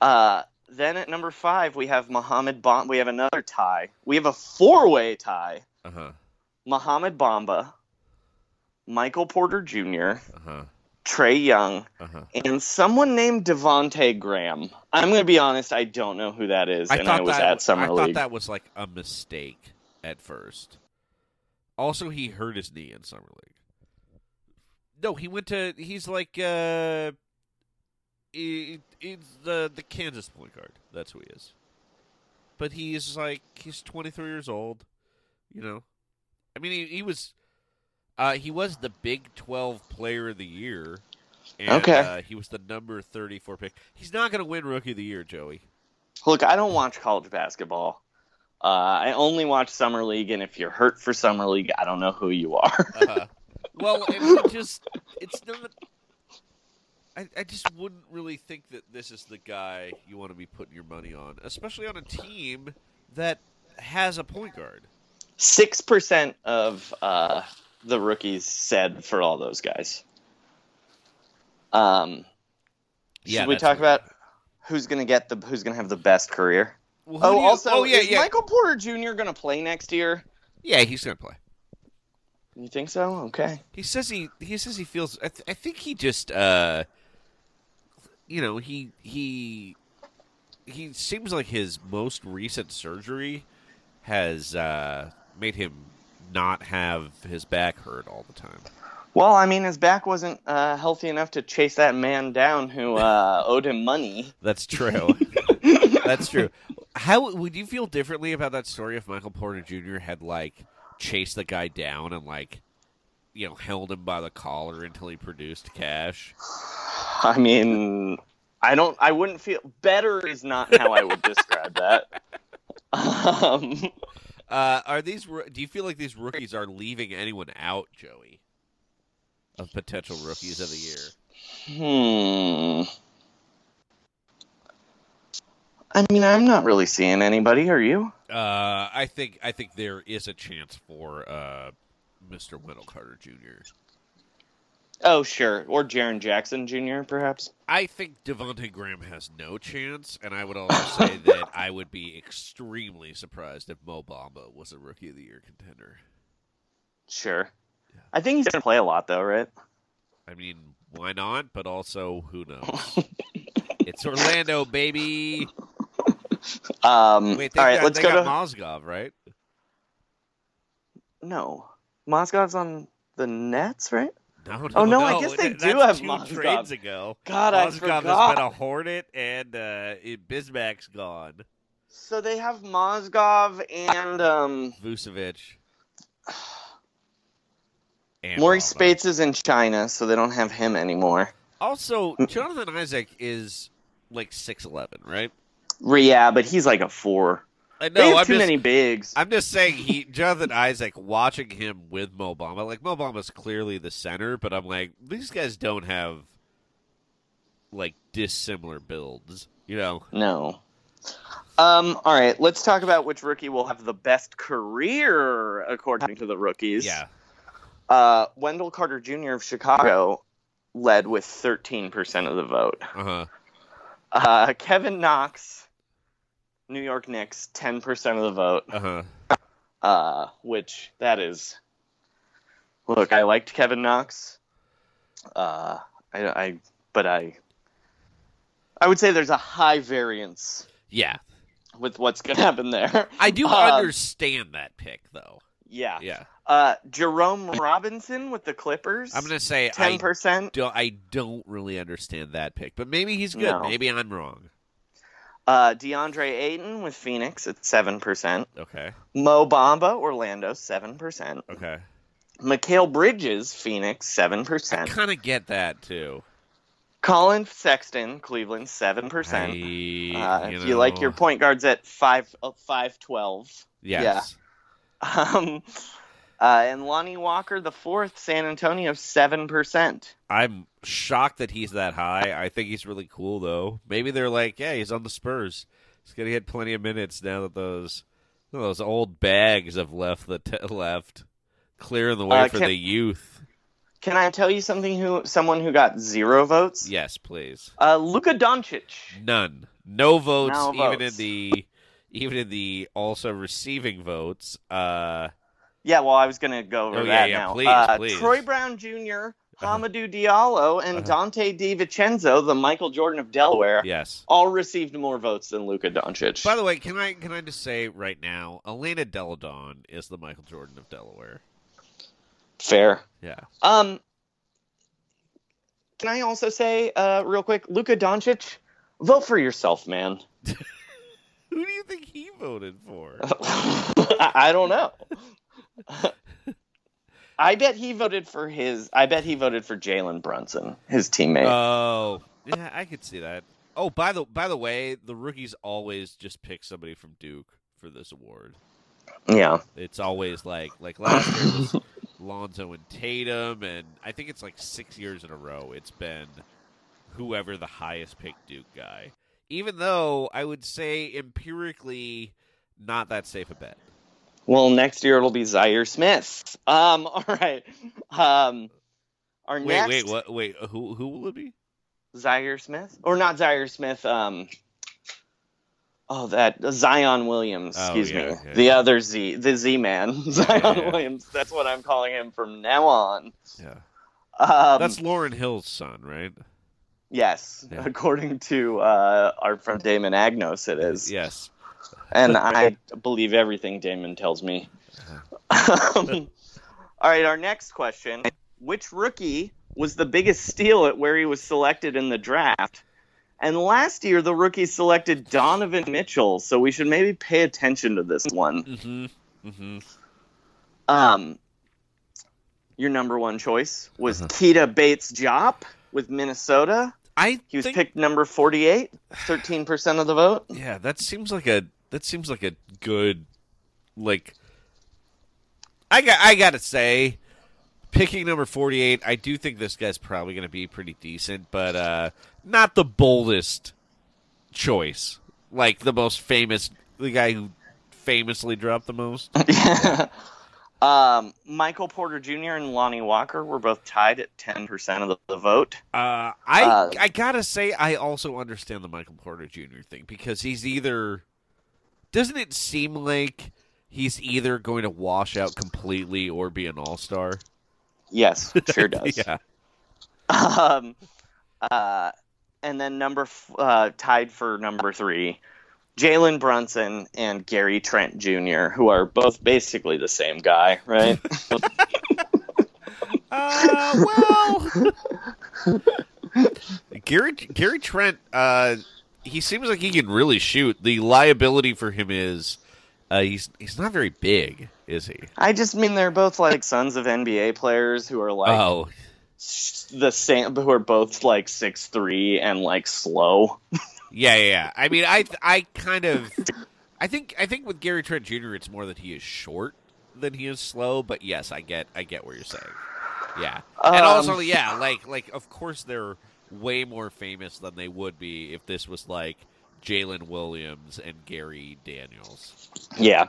Uh, then at number five, we have Muhammad Bom. We have another tie. We have a four-way tie: Uh huh. Mohamed Bamba, Michael Porter Jr., Uh huh. Trae Young, Uh huh. and someone named Devonte Graham. I'm going to be honest, I don't know who that is, I and I was that at Summer League. I thought that was like a mistake at first. Also, he hurt his knee in summer league. No, he went to. He's like. uh it, it's the the Kansas point guard. That's who he is. But he's like he's 23 years old. You know, I mean, he, he was uh, he was the Big 12 Player of the Year. And, Okay. Uh, he was the number 34 pick. He's not going to win Rookie of the Year, Joey. Look, I don't watch college basketball. Uh, I only watch summer league, and if you're hurt for summer league, I don't know who you are. Uh, well, I mean, just it's not. I, I just wouldn't really think that this is the guy you want to be putting your money on, especially on a team that has a point guard. Six percent of uh, the rookies said for all those guys. Um, Yeah, should we talk about who's going to get the who's going to have the best career? Well, Oh, you- also, oh yeah, is yeah, Michael Porter Jr. going to play next year? yeah. He's gonna play. You think so? Okay. He says he he says he feels. I, th- I think he just uh, you know, he he he seems like his most recent surgery has uh, made him not have his back hurt all the time. Well, I mean, his back wasn't uh, healthy enough to chase that man down who uh, owed him money. That's true. That's true. How would you feel differently about that story if Michael Porter Jr. had like chased the guy down and like you know held him by the collar until he produced cash? I mean, I don't. I wouldn't feel better. Is not how I would describe that. Um, Uh, are these? Do you feel like these rookies are leaving anyone out, Joey? Of potential rookies of the year. hmm. I mean, I'm not really seeing anybody. Are you? Uh, I think I think there is a chance for uh, Mr. Wendell Carter Jr. Oh, sure. Or Jaren Jackson Jr. Perhaps. I think Devonte Graham has no chance, and I would also say that I would be extremely surprised if Mo Bamba was a Rookie of the Year contender. Sure. I think he's gonna play a lot, though, right? I mean, why not? But also, who knows? it's Orlando, baby. Um, Wait, all right, got, let's go got to. Mozgov, right? no, Mozgov's on the Nets, right? Oh, no, I guess they That's do have two Mozgov. trades ago. God, I forgot. has been a Hornet, and uh, Bismack's gone. So they have Mozgov and um, Vucevic. And. Speights is in China, so they don't have him anymore. Also, Jonathan Isaac is like six eleven, right? Yeah, but he's like a four. I they know. have I'm too just, many bigs. I'm just saying, he Jonathan Isaac watching him with Mo Bamba, like Mo Bamba's clearly the center, but I'm like these guys don't have like dissimilar builds, you know? No. Um. All right. Let's talk about which rookie will have the best career according to the rookies. Yeah. Uh, Wendell Carter Jr. of Chicago led with 13% of the vote. Uh huh. Uh, Kevin Knox, New York Knicks, 10% of the vote. Uh huh. Uh, which that is. Look, I liked Kevin Knox. Uh, I, I, but I, I would say there's a high variance Yeah. with what's going to happen there. I do Um, understand that pick, though. Yeah. Yeah. Uh, Jerome Robinson with the Clippers. I'm gonna say ten percent. I don't really understand that pick, but maybe he's good. No. Maybe I'm wrong. Uh, DeAndre Ayton with Phoenix at seven percent. Okay. Mo Bamba, Orlando, seven percent. Okay. Mikal Bridges, Phoenix, seven I percent. kind of get that too. Colin Sexton, Cleveland, seven I, percent. you Uh, if you like your point guards at five uh, five twelve. yes. Um, uh, and Lonnie Walker, the fourth, San Antonio, seven percent. I'm shocked that he's that high. I think he's really cool though. Maybe they're like, yeah, he's on the Spurs. He's gonna get plenty of minutes now that those those old bags have left the t- left, clearing the way Uh, for can- the youth. Can I tell you something? Who someone who got zero votes? Yes, please. Uh, Luka Doncic. None. No votes, No even votes. in the even in the also receiving votes. Uh, Yeah, well, I was gonna go over Oh, yeah, that yeah, now. please, uh, please. Troy Brown Jr., Uh-huh. Hamidou Diallo, and Uh-huh. Donte DiVincenzo, the Michael Jordan of Delaware, yes. all received more votes than Luka Doncic. By the way, can I can I just say right now, Elena Delle Donne is the Michael Jordan of Delaware. Fair. Yeah. Um, can I also say, uh, real quick, Luka Doncic, vote for yourself, man. Who do you think he voted for? I don't know. I bet he voted for his. I bet he voted for Jalen Brunson, his teammate. Oh, yeah, I could see that. Oh, by the by the way, the rookies always just pick somebody from Duke for this award. yeah, It's always like like last year was Lonzo and Tatum, and I think it's like six years in a row. It's been whoever the highest picked Duke guy. Even though I would say empirically, not that safe a bet. Well, next year it'll be Zhaire Smith. Um, all right. Um, our Wait, next wait, what? Wait, who who will it be? Zhaire Smith or not Zhaire Smith? Um, oh, that Zion Williams. Oh, Excuse yeah, me, yeah. the other Z, the Z man, Zion yeah. Williams. That's what I'm calling him from now on. Yeah, Um, that's Lauryn Hill's son, right? yes, Yeah. according to uh, our friend Damon Agnos, it is. Yes. And I believe everything Damon tells me. Um, all right, our next question: Which rookie was the biggest steal at where he was selected in the draft? And last year, the rookie selected Donovan Mitchell, so we should maybe pay attention to this one. Mm-hmm. Mm-hmm. Um, your number one choice was Uh-huh. Keita Bates-Diop with Minnesota. I He was think, picked number 48, 13% of the vote. Yeah, that seems like a that seems like a good like. I got I gotta say, picking number forty eight, I do think this guy's probably gonna be pretty decent, but uh not the boldest choice. Like the most famous, the guy who famously dropped the most. um, Michael Porter Jr. and Lonnie Walker were both tied at 10% of the, the vote. Uh, I Uh, I gotta say I also understand the Michael Porter Jr. thing because he's either doesn't it seem like he's either going to wash out completely or be an all star? Yes, sure does. yeah. Um, uh, and then number f- uh, tied for number three, Jalen Brunson and Gary Trent Jr., who are both basically the same guy, right? Uh, well, Gary Gary Trent, uh, he seems like he can really shoot. The liability for him is uh, he's he's not very big, is he? I just mean they're both like sons of NBA players who are like oh, the same, who are both like six three and like slow. Yeah, yeah, yeah. I mean, I I kind of I think I think with Gary Trent Jr. it's more that he is short than he is slow, but yes, I get I get what you're saying. Yeah. and Um, also yeah, like like of course they're way more famous than they would be if this was like Jalen Williams and Gary Daniels. Yeah.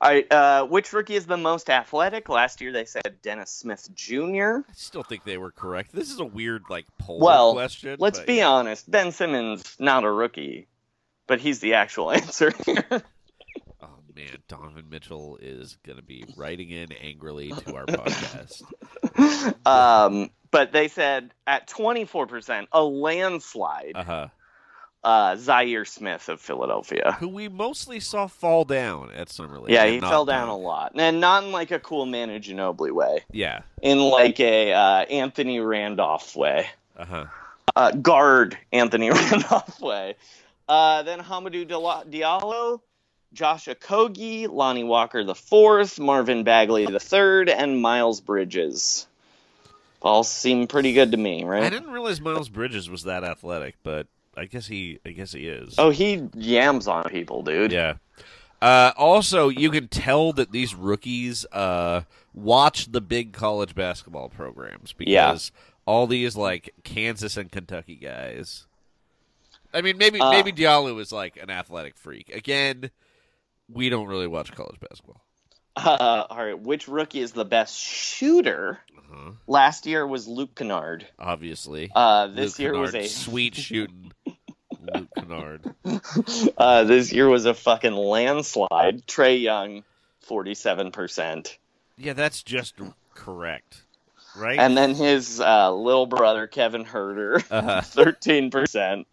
All right. Uh, which rookie is the most athletic? Last year they said Dennis Smith Jr. I still think they were correct. This is a weird like poll Well, question. Let's but be yeah. honest. Ben Simmons not a rookie, but he's the actual answer here. Oh man, Donovan Mitchell is going to be writing in angrily to our podcast. um, but they said at 24%, a landslide, Uh-huh. Uh, Zhaire Smith of Philadelphia. who we mostly saw fall down at Summer League. Yeah, he fell down a lot, and not in like a cool Manu Ginobili way, Yeah. in like a uh, Anthony Randolph way. Uh huh. uh, guard Anthony Randolph way. Uh, then Hamidou Diallo, Josh Okogie, Lonnie Walker the fourth, Marvin Bagley the third, and Miles Bridges. All seem pretty good to me, right? I didn't realize Miles Bridges was that athletic, but I guess he, I guess he is. Oh, he yams on people, dude. yeah. Uh, also, you can tell that these rookies uh, watch the big college basketball programs because Yeah. all these like Kansas and Kentucky guys. I mean, maybe Uh, maybe Diallo is like an athletic freak. Again, we don't really watch college basketball. Uh, all right, which rookie is the best shooter? Uh-huh. Last year was Luke Kennard. Obviously, Uh, this Luke year was a sweet shooting Luke Kennard. uh, this year was a fucking landslide. Trae Young, forty-seven percent. Yeah, that's just correct, right? And then his uh, little brother Kevin Huerter, Uh-huh. thirteen percent.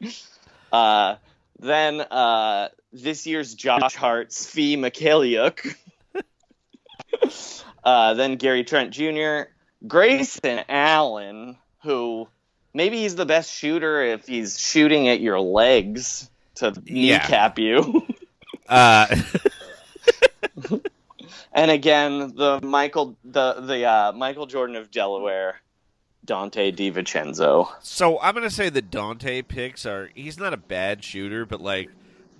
Uh, then uh, this year's Josh Hart, Svi Mikhailiuk. uh, then Gary Trent Jr., Grayson Allen, who maybe he's the best shooter if he's shooting at your legs to Yeah. kneecap you. Uh, and again, the Michael the the uh, Michael Jordan of Delaware, Donte DiVincenzo. so I'm gonna say the Donte picks are. He's not a bad shooter, but like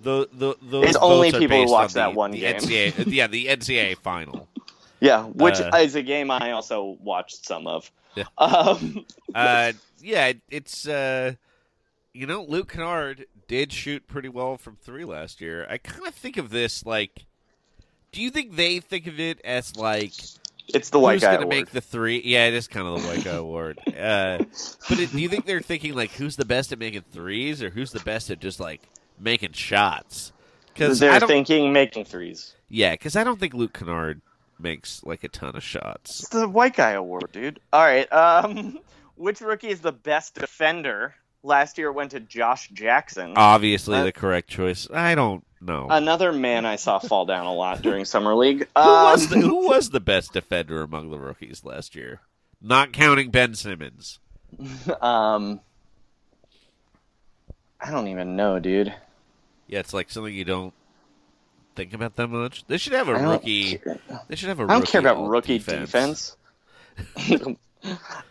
the the those It's only people who watch on that the, one the game. NCAA, yeah, the NCAA final. Yeah, which Uh, is a game I also watched some of. Yeah. Um, Uh, yeah, it's uh, you know, Luke Kennard did shoot pretty well from three last year. I kind of think of this like, do you think they think of it as like it's the white who's guy going to make the three? Yeah, it is kind of the white guy award. Uh, but it, do you think they're thinking like who's the best at making threes, or who's the best at just like making shots? Because They're thinking making threes. yeah, because I don't think Luke Kennard makes like a ton of shots. It's the white guy award, dude. All right. Um, which rookie is the best defender? Last year went to Josh Jackson. Obviously, Uh, the correct choice. I don't know. Another man I saw fall down a lot during summer league. Who Um, was the, who was the best defender among the rookies last year? Not counting Ben Simmons. um, I don't even know, dude. Yeah, it's like something you don't think about that much. They should have a rookie. care. They should have a. I don't care about rookie defense. defense.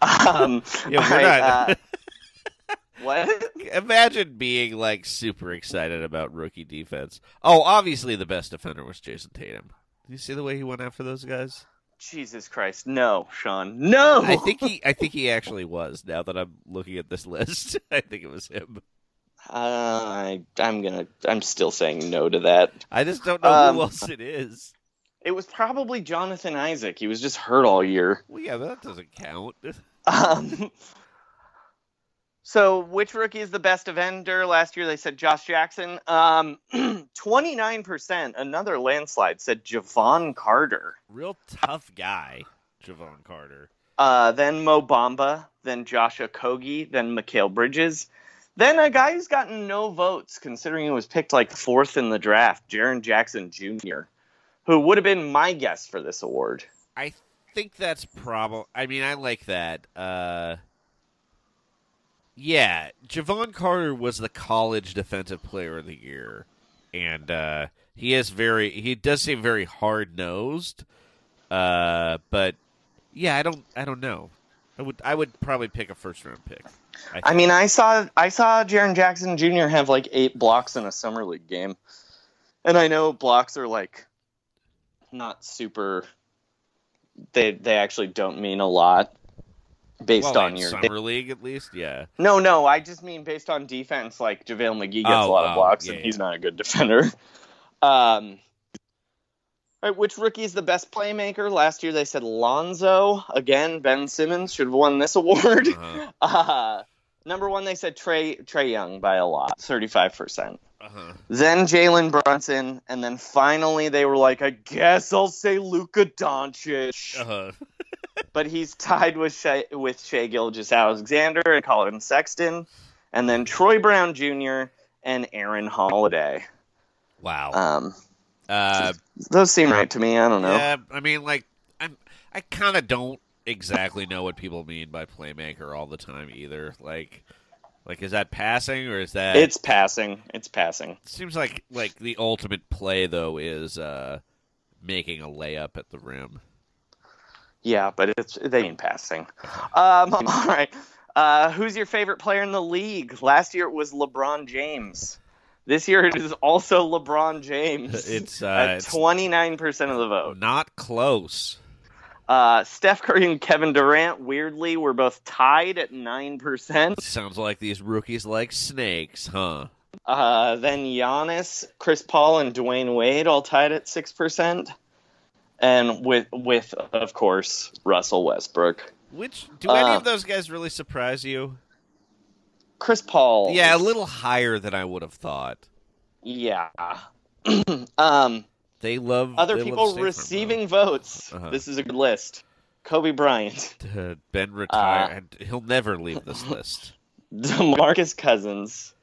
um, Yeah, we're not- uh, what? Imagine being like super excited about rookie defense. Oh, obviously the best defender was Jayson Tatum. Did you see the way he went after those guys? Jesus Christ! No, Sean. No. I think he. I think he actually was. Now that I'm looking at this list, I think it was him. Uh, I, I'm gonna. I'm still saying no to that. I just don't know Um, who else it is. It was probably Jonathan Isaac. He was just hurt all year. Well, yeah, but that doesn't count. Um, so, which rookie is the best defender? Last year they said Josh Jackson. Um, 29%, another landslide, said Jevon Carter. Real tough guy, Jevon Carter. Uh, then Mo Bamba, then Josh Okogie, then Mikal Bridges. Then a guy who's gotten no votes, considering he was picked like fourth in the draft, Jaren Jackson Jr., who would have been my guess for this award. I think that's probably. I mean, I like that. Uh, yeah, Jevon Carter was the college defensive player of the year, and uh, he is very. He does seem very hard nosed. Uh, but yeah, I don't. I don't know. I would. I would probably pick a first round pick. I, I mean, I saw I saw Jaren Jackson Jr. have like eight blocks in a summer league game, and I know blocks are like not super. They they actually don't mean a lot based well, on your. summer league at least. Yeah. no, no, I just mean based on defense. Like JaVale McGee gets Oh, a lot of blocks, yeah, and yeah. he's not a good defender. Um. All right, which rookie is the best playmaker? Last year they said Lonzo. Again, Ben Simmons should have won this award. Uh-huh. Uh, number one, they said Trae Trae Young by a lot, thirty five percent. Uh-huh. Then Jalen Brunson, and then finally they were like, I guess I'll say Luka Doncic, Uh-huh. but he's tied with Shai, with Shai Gilgeous-Alexander and Colin Sexton, and then Troy Brown Jr. and Aaron Holiday. Wow. Um, Uh, those seem right to me. I don't know. Yeah, I mean, like, I'm, I kind of don't exactly know what people mean by playmaker all the time either. Like, like is that passing or is that? It's passing. It's passing. seems like like the ultimate play though is uh making a layup at the rim. Yeah, but it's they mean passing. Um, all right. Uh, who's your favorite player in the league? Last year it was LeBron James. This year it is also LeBron James. It's, uh, twenty nine percent of the vote. Not close. Uh, Steph Curry and Kevin Durant, weirdly, were both tied at nine percent. Sounds like these rookies like snakes, huh? Uh, then Giannis, Chris Paul, and Dwyane Wade all tied at six percent, and with with of course Russell Westbrook. Which do any Uh, of those guys really surprise you? Chris Paul, Yeah, a little higher than I would have thought. yeah. um, They love other they love people Farm, receiving votes. Uh-huh. This is a good list. Kobe Bryant, though. Uh, Ben retired. He'll never leave this list. DeMarcus Cousins,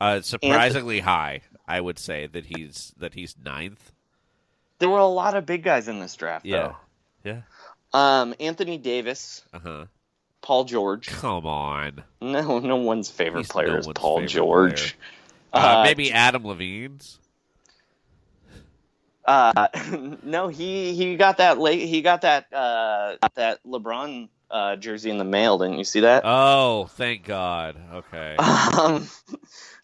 Uh, surprisingly high, I would say that he's that he's ninth. there were a lot of big guys in this draft. Yeah, yeah. Um, Anthony Davis, Uh huh. Paul George. Come on. No, no one's favorite He's player no is Paul George. Uh, Uh, maybe Adam Levine's. Uh, no, he he got that late. He got that uh, that LeBron uh, jersey in the mail. Didn't you see that? Oh, thank God. Okay. Um,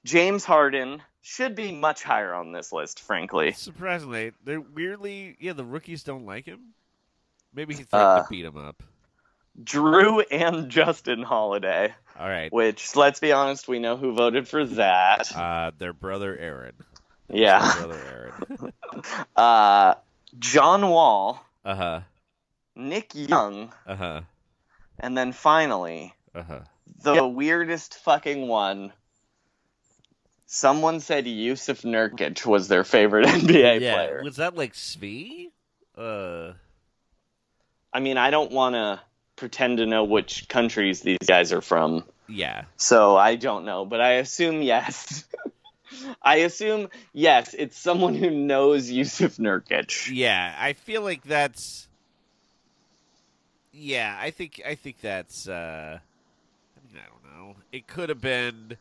James Harden should be much higher on this list, frankly. Surprisingly, they're weirdly yeah. The rookies don't like him. Maybe he threatened Uh, to beat him up. Jrue and Justin Holiday, All right. which let's be honest, we know who voted for that. Uh, their brother Aaron. yeah. Their brother Aaron. Uh, John Wall, Uh huh. Nick Young, Uh huh. and then finally Uh huh. the weirdest fucking one. Someone said Jusuf Nurkic was their favorite NBA Yeah. player. Was that like Svi? Uh. I mean, I don't want to pretend to know which countries these guys are from, Yeah. so I don't know, but I assume yes. I assume yes, it's someone who knows Jusuf Nurkic. Yeah. I feel like that's. Yeah, I think I think that's. uh I mean, I don't know. It could have been.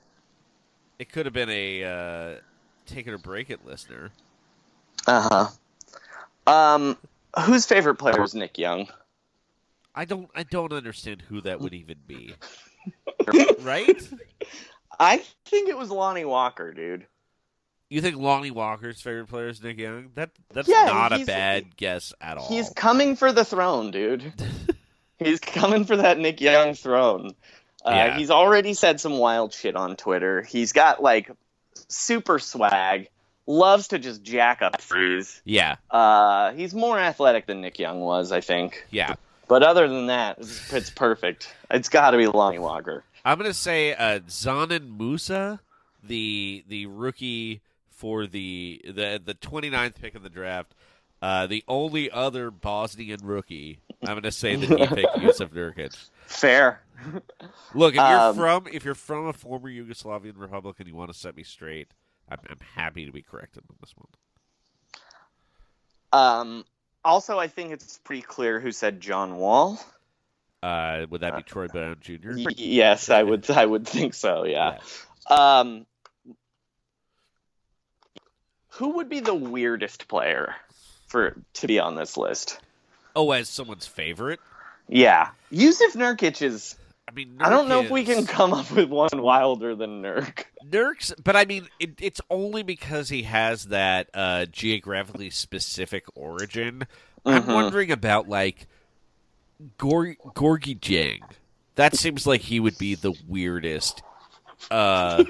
It could have been a uh, take it or break it listener. Uh huh. Um, whose favorite player is Nick Young? I don't. I don't understand who that would even be. right? I think it was Lonnie Walker, dude. You think Lonnie Walker's favorite player is Nick Young? That that's Yeah, not a bad guess at all. He's coming for the throne, dude. he's coming for that Nick Young throne. Uh, Yeah. He's already said some wild shit on Twitter. He's got like super swag. Loves to just jack up threes. yeah, Uh, he's more athletic than Nick Young was, I think. yeah. But other than that, it's, it's perfect. It's got to be Lonnie Walker. I'm gonna say uh, Dzanan Musa, the the rookie for the the the 29th pick in the draft. Uh, the only other Bosnian rookie. I'm gonna say that he picked Jusuf Nurkic. Fair. Look, if you're Um, from if you're from a former Yugoslavian republic and you want to set me straight, I'm, I'm happy to be corrected on this one. Um, also, I think it's pretty clear who said John Wall. Uh, would that be Troy Brown Jr.? Y- yes, I would. I would think so. Yeah. Um, who would be the weirdest player for to be on this list? Oh, as someone's favorite. Yeah, Jusuf Nurkic is. I mean, I don't know Nurk if we can come up with one wilder than Nurk. Nurks, but I mean, it, it's only because he has that uh, geographically specific origin. I'm Mhm. wondering about like Gor- Dieng. That seems like he would be the weirdest. Uh,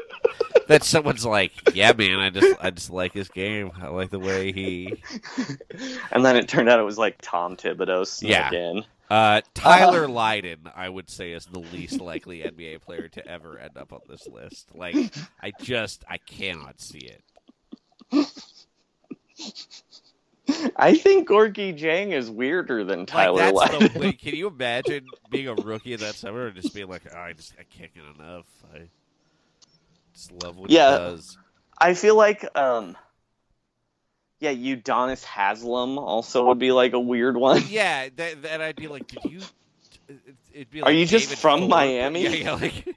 that someone's like, yeah, man, I just, I just like his game. I like the way he. And then it turned out it was like Tom Thibodeau snuck Yeah. in. Uh, Tyler Lydon, I would say, is the least likely NBA player to ever end up on this list. Like, I just, I cannot see it. I think Gorgui Dieng is weirder than Tyler like, Lydon. the way. Can you imagine being a rookie in that summer and just being like, oh, I just, I can't get enough. I just love what Yeah. he does. I feel like, um, yeah, Udonis Haslem also would be like a weird one. Yeah, that, that I'd be like, did you? It'd be like Are you just from. Miami? Yeah, yeah, like.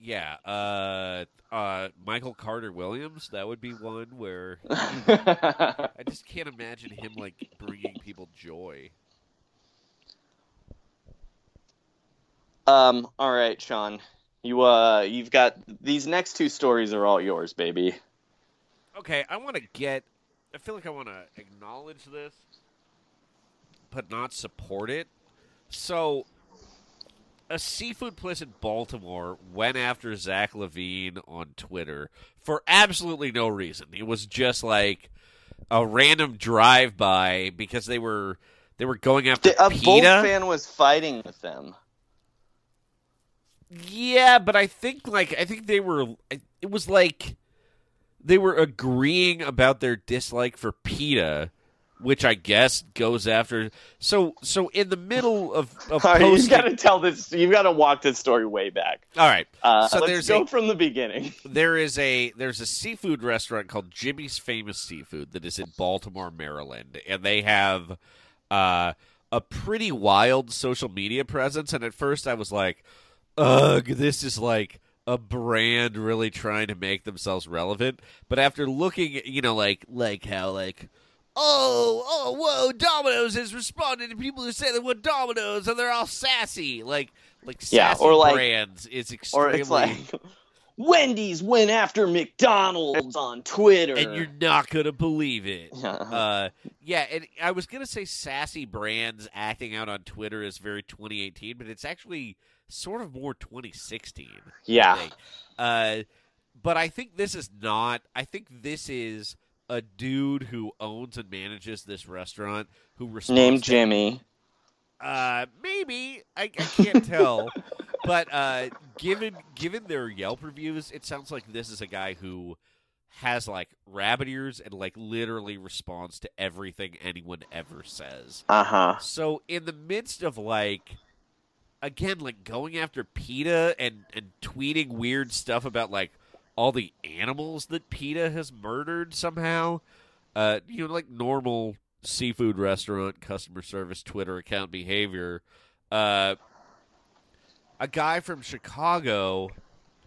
yeah, uh, uh, Michael Carter Williams. That would be one where I just can't imagine him like bringing people joy. um, all right, Sean. You uh you've got these next two stories are all yours, baby. Okay, I want to get. I feel like I want to acknowledge this, but not support it. So, a seafood place in Baltimore went after Zach LaVine on Twitter for absolutely no reason. It was just like a random drive-by because they were they were going after The, a Bolt PETA. fan was fighting with them. Yeah, but I think like I think they were. It was like they were agreeing about their dislike for PETA, which I guess goes after. So so in the middle of of right, you've got to tell this. You've got to walk this story way back. All right. Uh, So let's go a- from the beginning. there is a there's a seafood restaurant called Jimmy's Famous Seafood that is in Baltimore, Maryland, and they have uh, a pretty wild social media presence. And at first, I was like, "Ugh, this is like." A brand really trying to make themselves relevant but after looking you know like like how like oh, oh, whoa, Domino's has responded to people who say they want Domino's and they're all sassy. Like, like Yeah, sassy or like- brands is Or it's like Wendy's went after McDonald's on Twitter. and you're not gonna believe it. Yeah. Uh, yeah, and I was gonna say sassy brands acting out on Twitter is very 2018, but it's actually sort of more 2016. Yeah. Uh, but I think this is not. I think this is a dude who owns and manages this restaurant who responds Named Jimmy. Uh, maybe I, I can't tell, but uh, given given their Yelp reviews, it sounds like this is a guy who has like rabbit ears and like literally responds to everything anyone ever says. Uh huh. So in the midst of like again like going after PETA and and tweeting weird stuff about like all the animals that PETA has murdered somehow, uh you know like normal seafood restaurant customer service Twitter account behavior, uh a guy from Chicago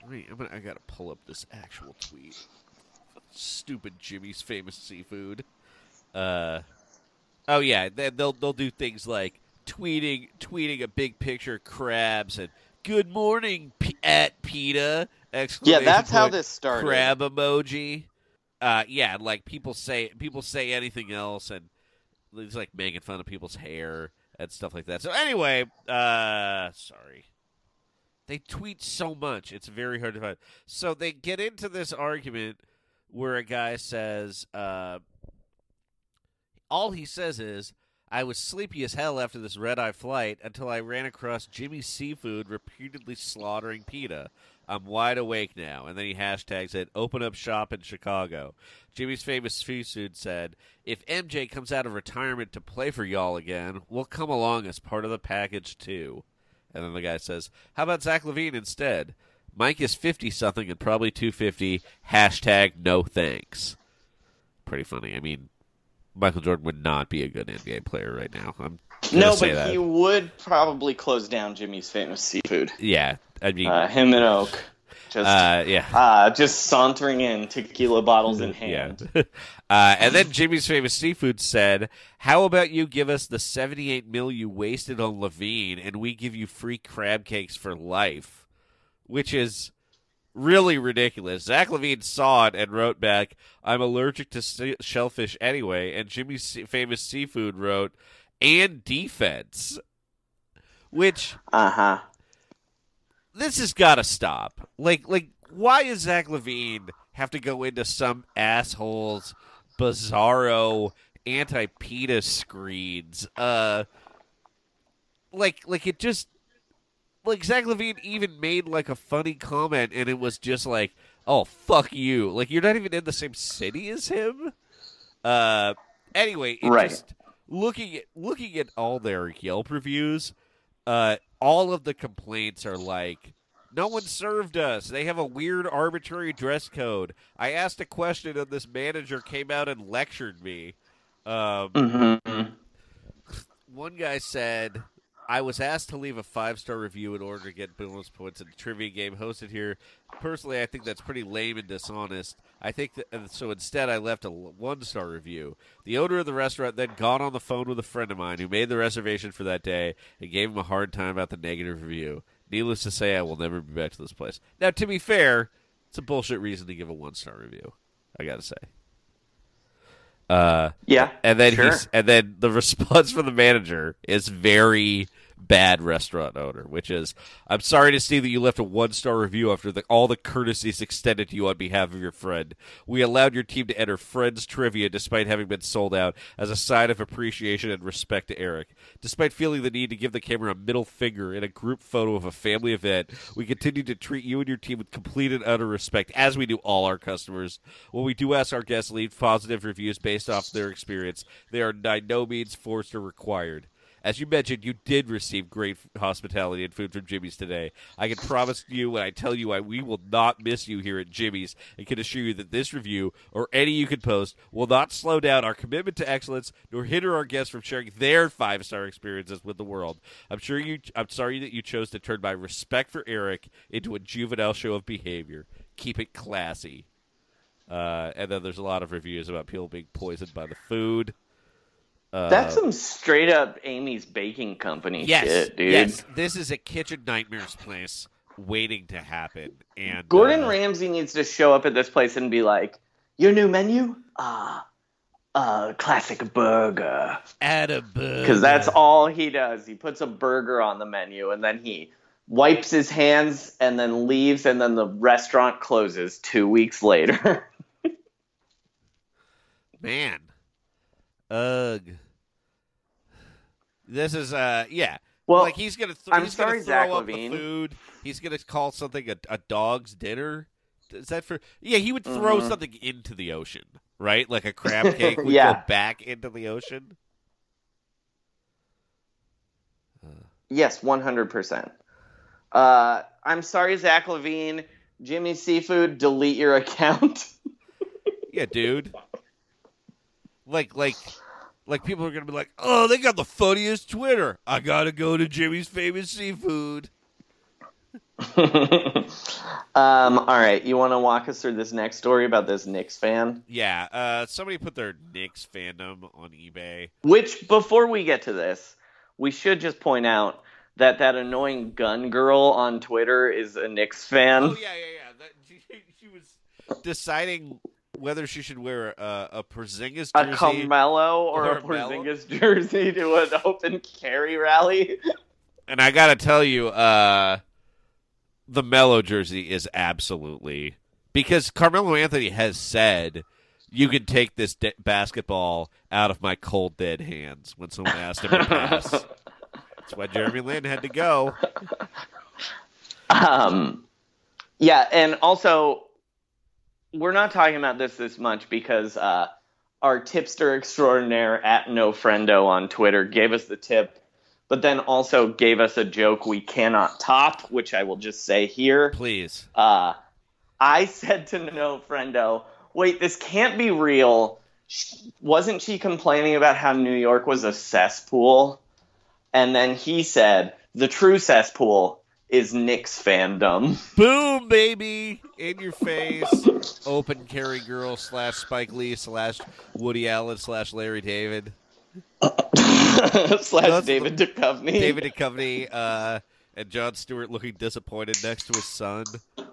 Wait, I'm gonna, I gotta pull up this actual tweet. Stupid Jimmy's famous seafood. Uh, Oh yeah, they- they'll they'll do things like tweeting tweeting a big picture of crabs and "Good morning, P- at PETA!" Yeah, Exclamation that's how this started. Crab emoji. Uh, yeah, like people say people say anything else, and it's like making fun of people's hair and stuff like that. So anyway, uh, sorry. They tweet so much; it's very hard to find. So they get into this argument where a guy says, uh, all he says is, I was sleepy as hell after this red eye flight until I ran across Jimmy's Seafood repeatedly slaughtering PETA. I'm wide awake now. And then he hashtags it, open up shop in Chicago. Jimmy's famous seafood said, If MJ comes out of retirement to play for y'all again, we'll come along as part of the package too. And then the guy says, How about Zach LaVine instead? Mike is 50 something and probably 250. Hashtag no thanks. Pretty funny. I mean, Michael Jordan would not be a good NBA player right now. I'm No, but that. he would probably close down Jimmy's famous seafood. Yeah, I mean, Uh, him and Oak. Just uh, yeah. uh, just sauntering in, tequila bottles in hand. Yeah. uh, and then Jimmy's famous seafood said, "How about you give us the seventy-eight mil you wasted on LaVine, and we give you free crab cakes for life," which is really ridiculous. Zach LaVine saw it and wrote back, "I'm allergic to shellfish anyway," and Jimmy's se- famous seafood wrote, "And defense," which Uh huh. this has got to stop. Like, like, why does Zach LaVine have to go into some assholes bizarro anti PETA screeds? Uh, like, like it just like Zach LaVine even made like a funny comment, and it was just like, "Oh fuck you!" Like you're not even in the same city as him. Uh, anyway, Right. just looking at looking at all their Yelp reviews, uh, all of the complaints are like, "No one served us. They have a weird arbitrary dress code." I asked a question, and this manager came out and lectured me. Um, hmm one guy said, I was asked to leave a five star review in order to get bonus points in a trivia game hosted here. Personally, I think that's pretty lame and dishonest. I think that, so instead, I left a one star review. The owner of the restaurant then got on the phone with a friend of mine who made the reservation for that day and gave him a hard time about the negative review. Needless to say, I will never be back to this place. Now, to be fair, it's a bullshit reason to give a one star review. I gotta say. Uh, Yeah. and then sure. he's and then the response from the manager is very bad restaurant owner, which is I'm sorry to see that you left a one star review after the, all the courtesies extended to you on behalf of your friend. We allowed your team to enter friends trivia despite having been sold out as a sign of appreciation and respect to Eric. Despite feeling the need to give the camera a middle finger in a group photo of a family event, we continue to treat you and your team with complete and utter respect, as we do all our customers. When we do ask our guests to leave positive reviews based off their experience, they are by no means forced or required. As you mentioned, you did receive great hospitality and food from Jimmy's today. I can promise you when I tell you I, we will not miss you here at Jimmy's and can assure you that this review or any you could post will not slow down our commitment to excellence nor hinder our guests from sharing their five star experiences with the world. I'm sure you I'm sorry that you chose to turn my respect for Eric into a juvenile show of behavior. Keep it classy. Uh, and then there's a lot of reviews about people being poisoned by the food. Uh, That's some straight up Amy's Baking Company yes, shit, dude. yes. This is a kitchen nightmares place waiting to happen. And Gordon uh, Ramsay needs to show up at this place and be like, "Your new menu? Ah, uh, classic burger." add a burger. Because that's all he does. He puts a burger on the menu and then he wipes his hands and then leaves, and then the restaurant closes two weeks later. man. Ugh. This is uh yeah. well, like he's gonna th- I'm he's sorry, gonna Zach throw up LaVine. the food. He's gonna call something a, a dog's dinner. Is that for? Yeah, he would throw Mhm. something into the ocean, right? Like a crab cake would Yeah. go back into the ocean. Yes, one hundred percent. Uh, I'm sorry, Zach LaVine. Jimmy Seafood, delete your account. Yeah, dude. Like, like, like people are gonna be like, "Oh, they got the funniest Twitter. I gotta go to Jimmy's famous seafood." um, all right, you want to walk us through this next story about this Knicks fan? Yeah, uh, somebody put their Knicks fandom on eBay. Which, before we get to this, we should just point out that that annoying gun girl on Twitter is a Knicks fan. Oh yeah, yeah, yeah. That, she, she was deciding whether she should wear a, a Porzingis a jersey. Carmelo or, or a a. Porzingis jersey to an open carry rally. and I gotta tell you, uh, the Melo jersey is absolutely because Carmelo Anthony has said. You can take this de- basketball out of my cold dead hands when someone asked him to pass. That's why Jeremy Lin had to go. Um, yeah, and also we're not talking about this this much because uh, our tipster extraordinaire at No Friendo on Twitter gave us the tip, but then also gave us a joke we cannot top, which I will just say here. Please. Uh, I said to No Friendo, "Wait, this can't be real." Sh- Wasn't she complaining about how New York was a cesspool? And then he said, "The true cesspool is Knicks fandom." Boom, baby, in your face. Open carry girl slash Spike Lee slash Woody Allen slash Larry David. slash That's David Duchovny. David Duchovny uh, and Jon Stewart looking disappointed next to his son.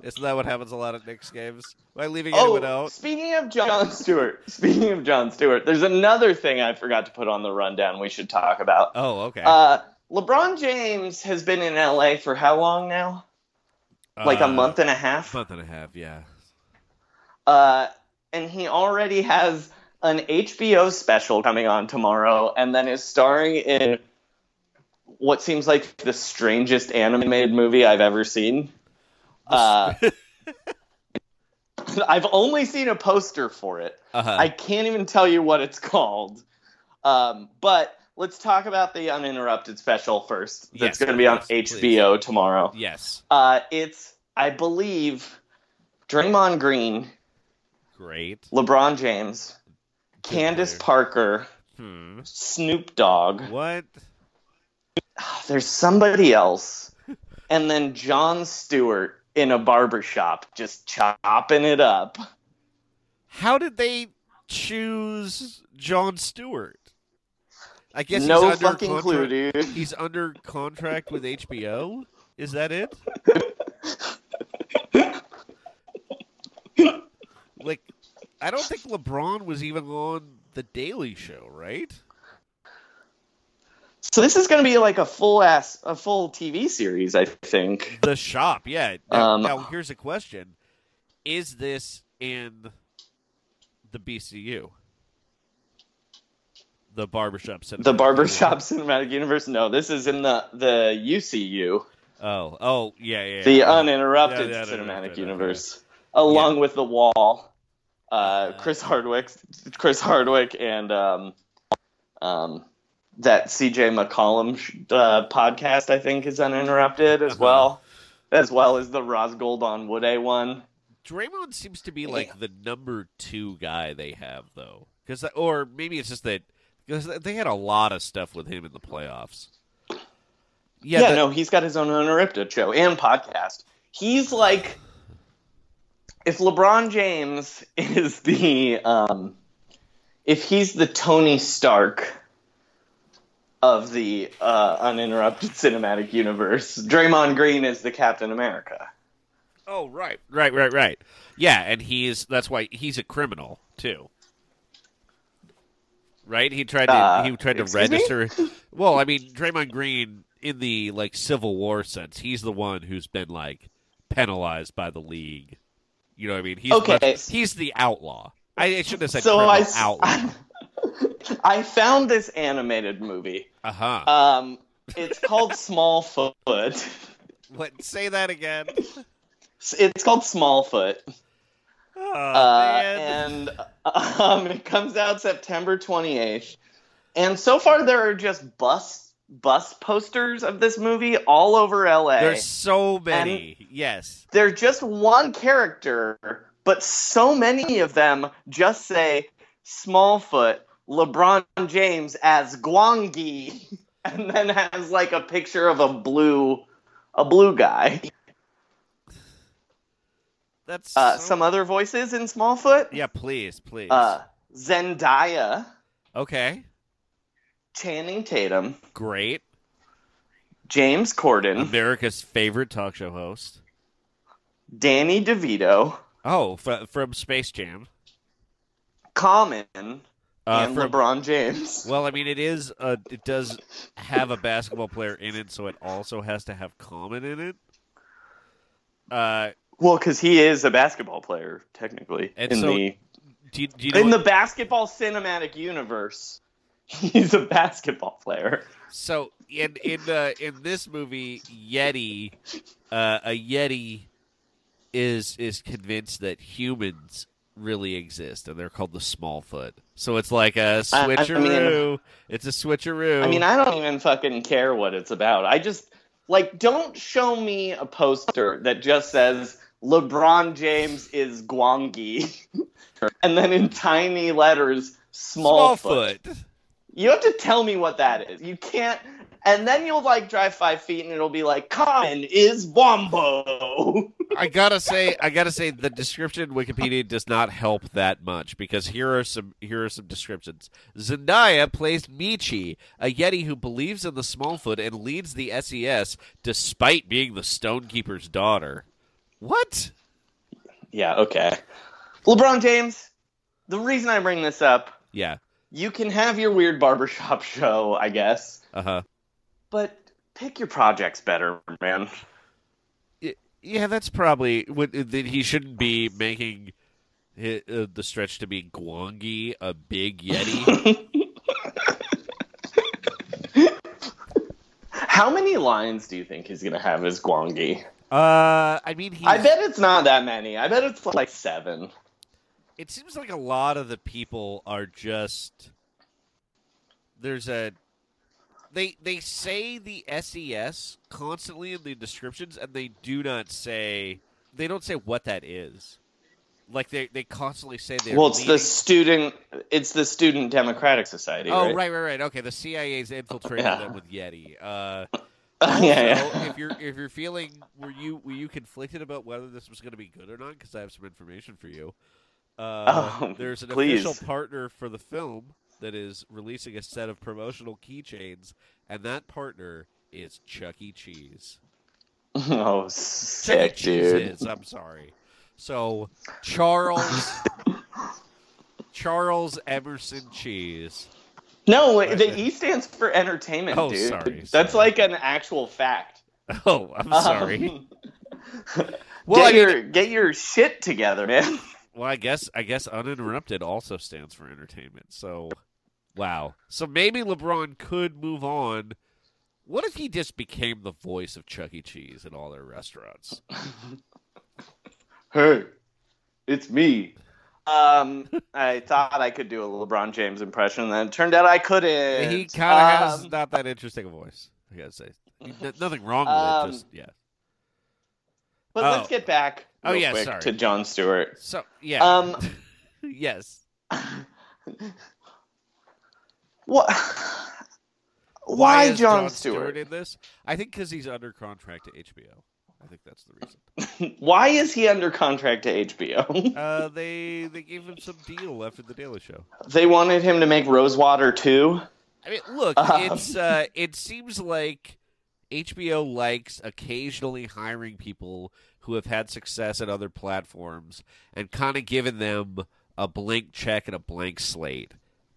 Isn't that what happens a lot at Knicks games? Am I leaving anyone Oh, out? speaking of Jon Stewart, speaking of Jon Stewart, there's another thing I forgot to put on the rundown we should talk about. Oh, okay. Uh, LeBron James has been in LA for how long now? Like a Uh, month and a half? month and a half, yeah. Uh, and he already has an HBO special coming on tomorrow, and then is starring in what seems like the strangest animated movie I've ever seen. Uh, I've only seen a poster for it. Uh-huh. I can't even tell you what it's called. Um, but let's talk about the uninterrupted special first. Yes, That's going to be on please, HBO tomorrow. yes. Uh, it's, I believe, Draymond Green, Great. LeBron James, Candace player. Parker, Hmm. Snoop Dogg. What? There's somebody else, and then Jon Stewart in a barber shop just chopping it up. How did they choose Jon Stewart? I guess no he's under fucking contract. clue, dude. He's under contract with HBO. Is that it? like, I don't think LeBron was even on the Daily Show, right? So this is going to be like a full ass, a full TV series, I think. The Shop, yeah. Now, Um, now here's a question: Is this in the BCU? The barbershop cinema. The barbershop cinematic universe. No, this is in the the UCU, Oh, oh, yeah, yeah. the yeah. uninterrupted Yeah, the cinematic universe, along with the Wall. Uh, Chris Hardwick, Chris Hardwick, and um, um, that CJ McCollum uh, podcast, I think, is uninterrupted as Uh-huh. well, as well as the Ros Gold-Onwude one. Draymond seems to be like the number two guy they have, though, because or maybe it's just that because they had a lot of stuff with him in the playoffs. Yeah, Yeah, no, he's got his own uninterrupted show and podcast. He's like, if LeBron James is the, um, if he's the Tony Stark of the uh, uninterrupted cinematic universe, Draymond Green is the Captain America. Oh, right, right, right, right. Yeah, and he's that's why he's a criminal too. Right? He tried to Uh, he tried to excuse me? register. Well, I mean, Draymond Green in the like Civil War sense, he's the one who's been like penalized by the league. You know what I mean? He's Okay. much- he's the outlaw. I, I shouldn't have said So I, outlaw. I found this animated movie. Uh huh. Um, it's called Smallfoot. what? Say that again. It's called Smallfoot. Oh, Uh, and um, it comes out September 28th. And so far, there are just bus bus posters of this movie all over LA. There's so many. yes. They're just one character, but so many of them just say Smallfoot, LeBron James as Gwangi, and then has like a picture of a blue a blue guy. That's Uh, so- some other voices in Smallfoot. Yeah, please, please. Uh, Zendaya, okay. Channing Tatum, Great. James Corden, America's favorite talk show host. Danny DeVito, Oh, fr- from Space Jam. Common, Uh, and from- LeBron James. Well, I mean, it is. Uh, it does have a basketball player in it, so it also has to have Common in it. Uh, Well, because he is a basketball player technically And in so- the do you, do you know? in the basketball cinematic universe. He's a basketball player. so in in uh, in this movie, Yeti, uh, a Yeti is is convinced that humans really exist, and they're called the Smallfoot. So it's like a I- I mean- switcheroo. it's a switcheroo. I mean, I don't even fucking care what it's about. I just like don't show me a poster that just says LeBron James is Gwangi, and then in tiny letters, Smallfoot. Smallfoot. You have to tell me what that is. You can't. And then you'll like drive five feet, and it'll be like, "Common is Wombo." I gotta say, I gotta say, the description Wikipedia does not help that much because here are some here are some descriptions. Zendaya plays Meechee, a Yeti who believes in the Smallfoot and leads the SES despite being the Stonekeeper's daughter. What? yeah. Okay. LeBron James. The reason I bring this up, Yeah. you can have your weird barbershop show, I guess, Uh huh. but pick your projects better, man. Yeah, that's probably what that he shouldn't be making hi uh, the stretch to be Gwangi a big Yeti. How many lines do you think he's gonna have as Gwangi? Uh, I mean, I bet it's not that many. I bet it's like seven. it seems like a lot of the people are just there's a they they say the SES constantly in the descriptions and they do not say they don't say what that is. Like they they constantly say they're well, it's the student. It's the Student Democratic Society. Oh right, right right right okay the CIA's infiltrated Yeah. them with Yeti. Uh, yeah, yeah. If you're if you're feeling were you were you conflicted about whether this was going to be good or not? Because I have some information for you. Uh, Oh, there's an please. official partner for the film that is releasing a set of promotional keychains, and that partner is Chuck E. Cheese. Oh, Chuck E. sick, Cheese dude. is. I'm sorry. So Charles Charles Emerson Cheese. No, Right. the E stands for entertainment, Oh, dude. sorry, That's sorry. like an actual fact. Oh, I'm sorry. Um, well, I get mean, your get your shit together, man. Well, I guess I guess uninterrupted also stands for entertainment. So, wow. So maybe LeBron could move on. What if he just became the voice of Chuck E. Cheese at all their restaurants? Hey, it's me. Um, I thought I could do a LeBron James impression, and then it turned out I couldn't. He kind of has Um, not that interesting a voice. I gotta say, nothing wrong with Um, it. Just yeah. But Oh. let's get back Oh, yeah, quick sorry. to Jon Stewart. So yeah. Um, yes. what? Why, is Jon, Stewart Stewart? in this? I think because he's under contract to HBO. I think that's the reason. Why is he under contract to HBO? Uh, they they gave him some deal after the Daily Show. they wanted him to make Rosewater too. I mean, look, Um. it's uh, it seems like HBO likes occasionally hiring people who have had success at other platforms and kind of giving them a blank check and a blank slate.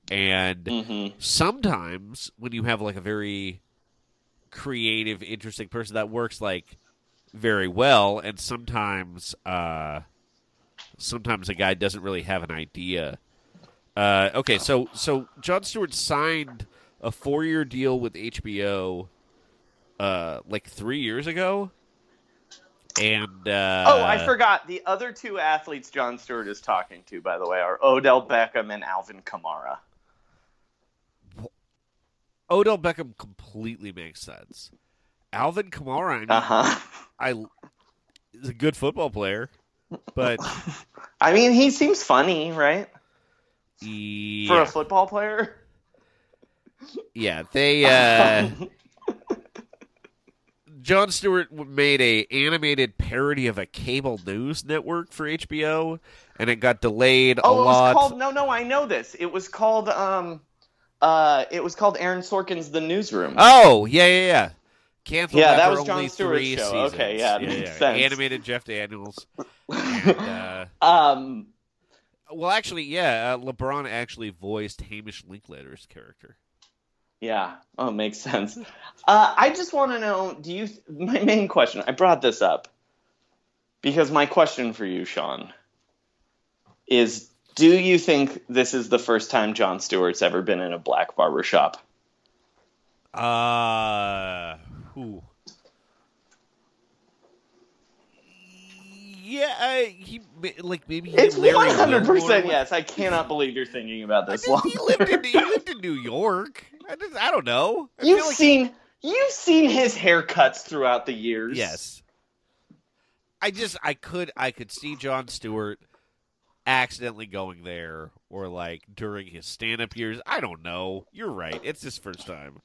And Mm-hmm. sometimes when you have like a very creative, interesting person that works like very well, and sometimes uh, sometimes a guy doesn't really have an idea. Uh, okay, so so Jon Stewart signed a four year deal with HBO uh, like three years ago, and uh, oh, I forgot. The other two athletes Jon Stewart is talking to, by the way, are Odell Beckham and Alvin Kamara. Odell Beckham completely makes sense. Alvin Kamara, I mean, Uh huh. I is a good football player, but I mean, he seems funny, right? For a football player. yeah, they uh, Jon Stewart made a animated parody of a cable news network for HBO, and it got delayed a Oh, it lot. was called. No, no, I know this. It was called. Um, uh, it was called Aaron Sorkin's The Newsroom. Oh, yeah, yeah, yeah. Canceled Yeah, that was Jon only Stewart's three show. seasons. Okay, yeah, it makes sense. Animated Jeff Daniels. And, uh, um, well, actually, yeah, uh, LeBron actually voiced Hamish Linklater's character. yeah. Oh, makes sense. Uh, I just want to know. Do you? My main question. I brought this up because my question for you, Sean, is: Do you think this is the first time Jon Stewart's ever been in a black barber shop? Uh, who? Yeah, uh, he like maybe he It's one hundred percent yes. I cannot believe you're thinking about I this mean, he lived in he lived in New York. I, just, I don't know. I You've like- seen you've seen his haircuts throughout the years. Yes. I just I could I could see Jon Stewart accidentally going there or like during his stand up years. I don't know. You're right. It's his first time.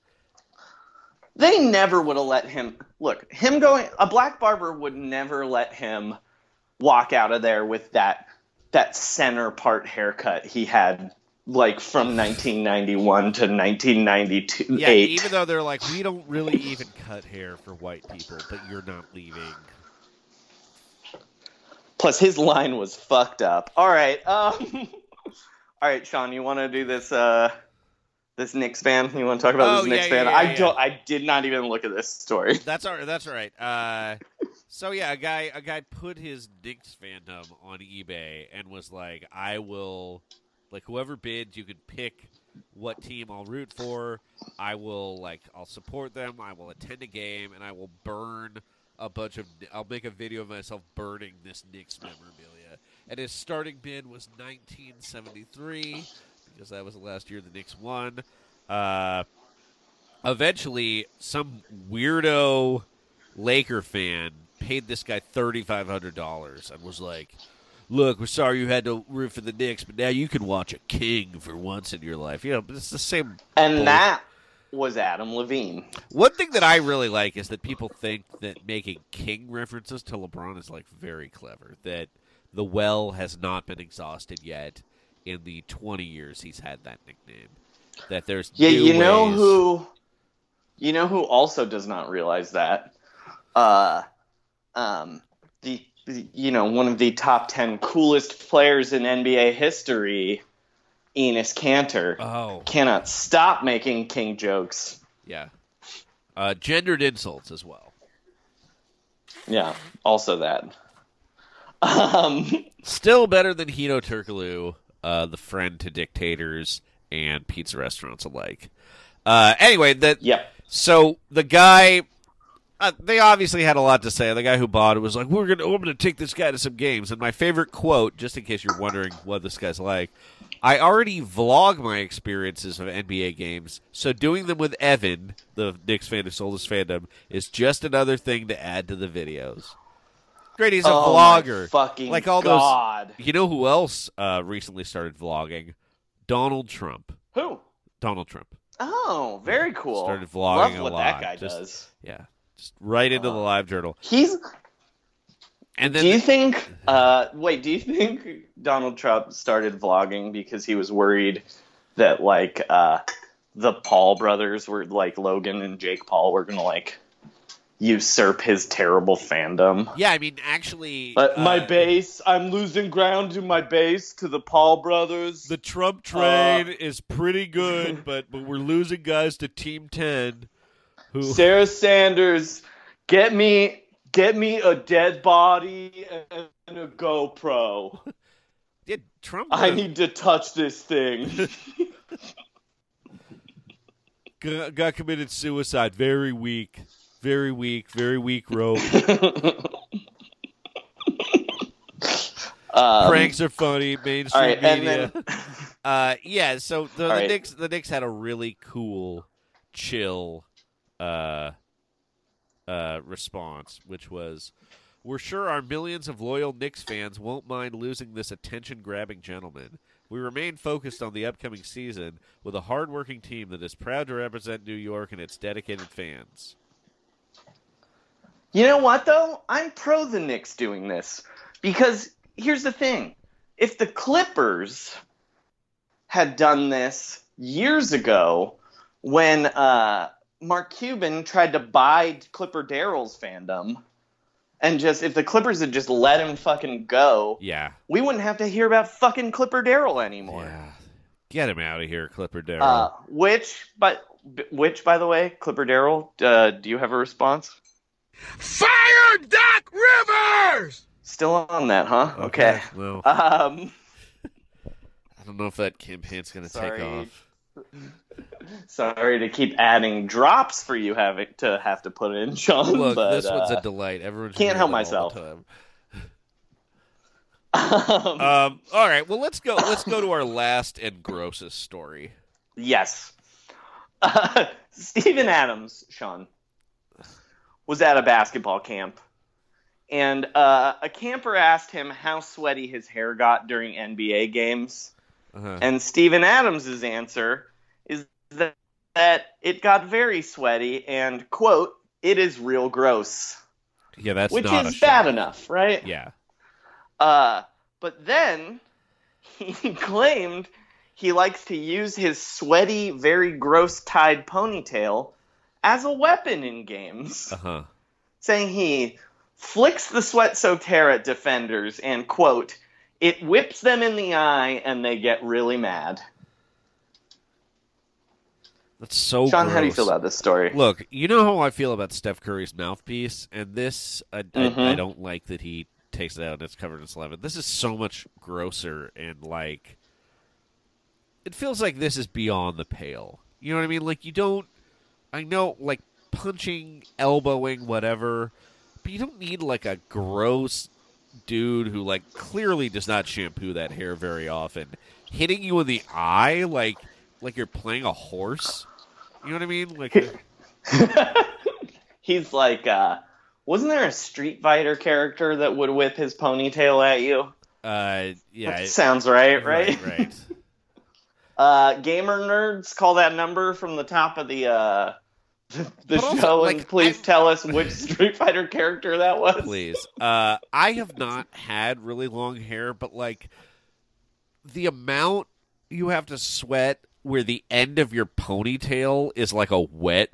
They never would have let him look, him going a black barber would never let him walk out of there with that that center part haircut he had like from 1991 to 1992 Yeah, 8. even though they're like, we don't really even cut hair for white people, but you're not leaving. Plus his line was fucked up. All right. Um All right, Sean, you want to do this uh this Knicks fan? You want to talk about Oh, this Knicks yeah, fan? yeah, I don't I did not even look at this story. That's all. That's all right. Uh, so yeah, a guy a guy put his Knicks fandom on eBay and was like, "I will, like whoever bids, you can pick what team I'll root for. I will like I'll support them. I will attend a game, and I will burn a bunch of. I'll make a video of myself burning this Knicks memorabilia. And his starting bid was 1973 because that was the last year the Knicks won. Uh, eventually some weirdo Laker fan paid this guy thirty five hundred dollars and was like, "Look, we're sorry you had to root for the Knicks, but now you can watch a king for once in your life." You know, but it's the same. And that was Adam Levine. One thing that I really like is that people think that making king references to LeBron is like very clever. That the well has not been exhausted yet in the twenty years he's had that nickname. That there's Yeah, you know ways- who you know who also does not realize that? Uh um the the- you know, one of the top 10 coolest players in NBA history, Enes Kanter, Oh, cannot stop making king jokes. Yeah. Uh, gendered insults as well. Yeah, also that. Um Still better than Hedo Turkoglu, uh, the friend to dictators and pizza restaurants alike. Uh, anyway, that yep. so the guy uh, they obviously had a lot to say. The guy who bought it was like, "We're gonna, I'm gonna take this guy to some games." And my favorite quote, just in case you're wondering what this guy's like, I already vlog my experiences of NBA games, so doing them with Evan, the Knicks fan who sold his fandom, is just another thing to add to the videos. Great, he's a Oh vlogger. fucking like all God. those. You know who else uh, recently started vlogging? Donald Trump. Who? Donald Trump. Oh, very cool. Started vlogging Love a what lot. that guy Just- does. Yeah, just right into the live journal. He's. And then Do you think? Uh, wait. Do you think Donald Trump started vlogging because he was worried that like uh, the Paul brothers were like Logan and Jake Paul were gonna like usurp his terrible fandom? Yeah, I mean, actually, But my uh, base, I'm losing ground to my base to the Paul brothers. the Trump train is pretty good, but but we're losing guys to Team Ten. Who? Sarah Sanders, get me, get me a dead body and a GoPro. Yeah, Trump. I uh, need to touch this thing. got committed suicide. Very weak. Very weak. Very weak rope. Um, Pranks are funny. Mainstream right, media. then Uh, yeah. So the, the right. Knicks, the Knicks had a really cool, chill, uh, uh, response, which was, "We're sure our millions of loyal Knicks fans won't mind losing this attention-grabbing gentleman. We remain focused on the upcoming season with a hard-working team that is proud to represent New York and its dedicated fans." You know what though? I'm pro the Knicks doing this because here's the thing: if the Clippers had done this years ago, when uh, Mark Cuban tried to buy Clipper Darrell's fandom, and just if the Clippers had just let him fucking go, Yeah. we wouldn't have to hear about fucking Clipper Darrell anymore. Yeah. Get him out of here, Clipper Darrell. Uh, which, but which, by the way, Clipper Darrell, uh, do you have a response? Fire Doc Rivers! Still on that, huh? Okay. Well, Um, I don't know if that campaign's going to take off. sorry to keep adding drops for you having to have to put in, Sean. Look, but, this one's uh, a delight. Everyone can't help that all myself. the time. um, Um, all right, well let's go. Let's go to our last and grossest story. yes. Uh, Steven Adams, Sean, was at a basketball camp, and uh, a camper asked him how sweaty his hair got during NBA games. Uh-huh. And Steven Adams' answer is that, that it got very sweaty and, quote, it is real gross. Yeah, that's which is bad enough, right? Yeah, Uh, but then he claimed he likes to use his sweaty, very gross tied ponytail as a weapon in games, uh huh. saying he flicks the sweat soaked hair at defenders and, quote, it whips them in the eye and they get really mad. That's so. Sean, how do you feel about this story? Look, you know how I feel about Steph Curry's mouthpiece, and this I, I, Mhm. I don't like that he takes it out and it's covered in saliva. This is so much grosser and like it feels like this is beyond the pale. You know what I mean? Like you don't. I know, like punching, elbowing, whatever, but you don't need like a gross dude who like clearly does not shampoo that hair very often hitting you in the eye like like you're playing a horse. You know what I mean? Like He's like, uh, wasn't there a Street Fighter character that would whip his ponytail at you? Uh, yeah, it- sounds right, right? right, right. Uh, gamer nerds, call that number from the top of the the But also, show like, and please I- tell us which Street Fighter character that was. Please, uh, I have not had really long hair, but like the amount you have to sweat, where the end of your ponytail is like a wet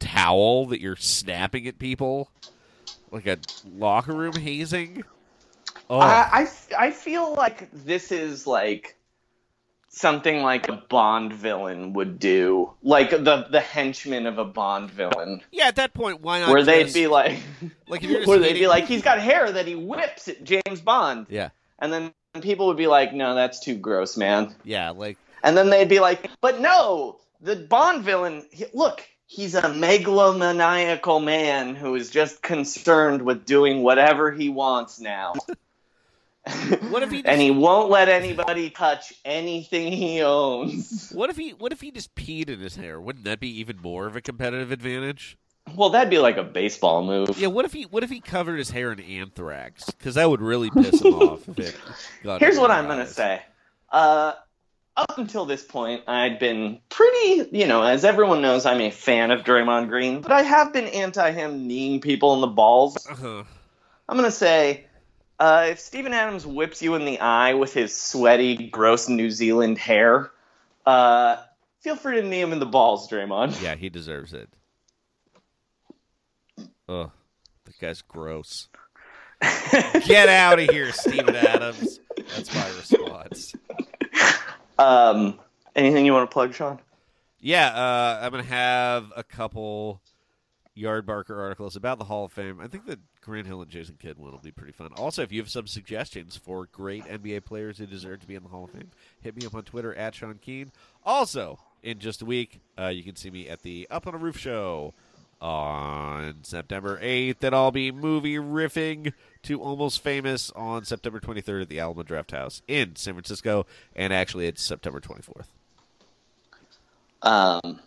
towel that you're snapping at people, like a locker room hazing. Oh, I, I f- I feel like this is like something like a Bond villain would do, like the the henchman of a Bond villain, yeah. At that point, why not? where they'd just- be like, like, if you're where they'd be like, he's got hair that he whips at James Bond, yeah, and then people would be like, no, that's too gross, man. yeah, like And then they'd be like, but no, the Bond villain, he, look, he's a megalomaniacal man who is just concerned with doing whatever he wants now. What if he and he won't let anybody touch anything he owns. What if he what if he just peed in his hair? Wouldn't that be even more of a competitive advantage? Well, that'd be like a baseball move. Yeah, what if he what if he covered his hair in anthrax? Because that would really piss him off. If it got Here's what I'm gonna say. Uh, up until this point, I'd been pretty, you know, as everyone knows, I'm a fan of Draymond Green, but I have been anti him kneeing people in the balls. Uh-huh. I'm gonna say, uh, if Steven Adams whips you in the eye with his sweaty, gross New Zealand hair, uh, feel free to knee him in the balls, Draymond. Yeah, he deserves it. Ugh, that guy's gross. Get out of here, Steven Adams. That's my response. Um, anything you want to plug, Sean? Yeah, uh, I'm gonna have a couple Yardbarker articles about the Hall of Fame. I think the Grant Hill and Jason Kidd one will be pretty fun. Also, if you have some suggestions for great NBA players who deserve to be in the Hall of Fame, hit me up on Twitter at Sean Keen. Also, in just a week, uh, you can see me at the Up on a Roof show on September 8th, and I'll be movie riffing to Almost Famous on September 23rd at the Alamo Drafthouse in San Francisco, and actually it's September 24th. Um,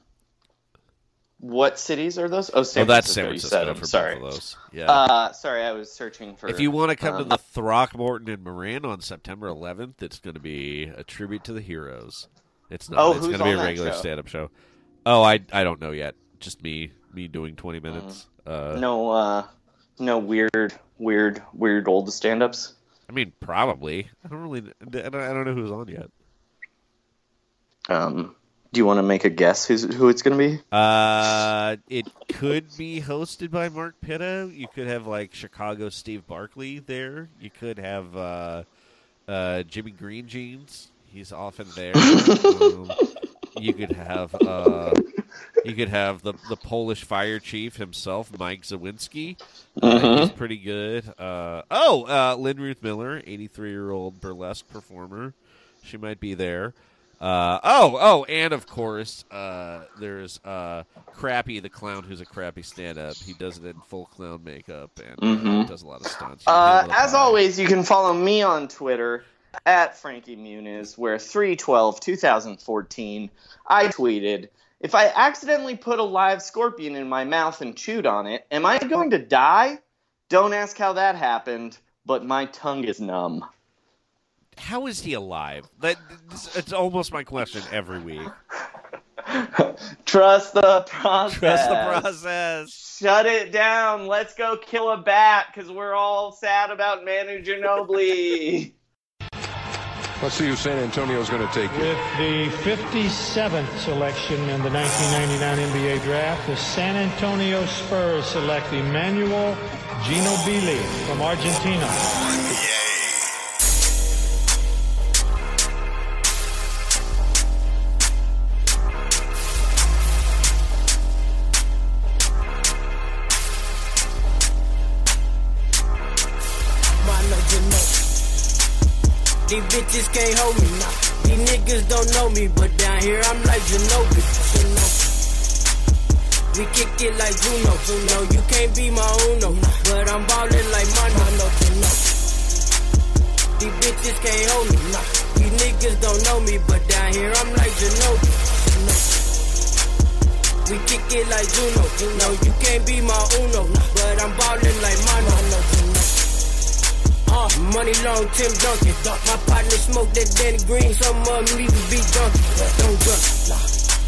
what cities are those? Oh, San oh, that's Francisco. San Francisco said. I'm for sorry. those. Yeah. Uh, sorry, I was searching for. if you want to come to um, the Throckmorton in Marin on September 11th, it's going to be a tribute to the heroes. It's not. Oh, it's going to be a regular show? stand-up show. Oh, I I don't know yet. Just me me doing 20 minutes. Uh, no, uh, no weird, weird, weird old stand-ups. I mean, probably. I don't really. I don't, I don't know who's on yet. Um, do you want to make a guess who's who it's going to be? Uh, it could be hosted by Mark Pitta. You could have like Chicago Steve Barkley there. You could have uh, uh, Jimmy Green Jeans. He's often there. um, you could have uh, you could have the the Polish fire chief himself, Mike Zawinski. Uh, he's pretty good. Uh, oh, uh, Lynn Ruth Miller, eighty three year old burlesque performer. She might be there. Uh, oh, oh, and of course, uh, there's uh, Crappy the clown, who's a crappy stand-up. He does it in full clown makeup and uh, does a lot of stunts. Uh, hit him with a as always, you can follow me on Twitter at Frankie Muniz, where 312 2014 I tweeted, if I accidentally put a live scorpion in my mouth and chewed on it, am I going to die? Don't ask how that happened, but my tongue is numb. How is he alive? That it's almost my question every week. Trust the process. Trust the process. Shut it down. Let's go kill a bat because we're all sad about Manu Ginobili. Let's see who San Antonio's going to take here. With the 57th selection in the 1999 NBA Draft, the San Antonio Spurs select Emmanuel Ginobili from Argentina. These bitches can't hold me now. These niggas don't know me, but down here I'm like Ginobili. We kick it like Juno. Juno, you can't be my Uno, but I'm ballin' like Mano. Ginobili. These bitches can't hold me now. These niggas don't know me, but down here I'm like Ginobili. We kick it like Juno. Juno, you can't be my Uno, but I'm ballin' like Mano. Money long, Tim Duncan. My partner smoke that Danny Green, some of them even be Duncan. Don't nah,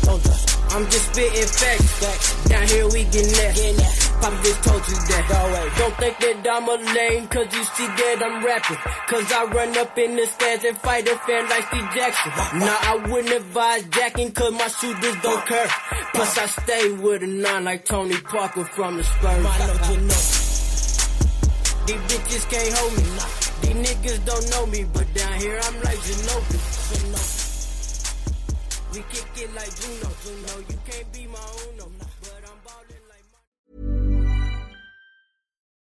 don't duck. I'm just spitting facts. Down here we get nasty. Papa just told you that. Don't think that I'm a lame, cause you see that I'm rapping. Cause I run up in the stands and fight a fan like Steve Jackson. Nah, I wouldn't advise jacking, cause my shooters don't care. Plus I stay with a nine like Tony Parker from the Spurs. I know you know. These bitches can't hold me. These niggas don't know me, but down here I'm like. Ginobili. We kick it like Juno. Juno, you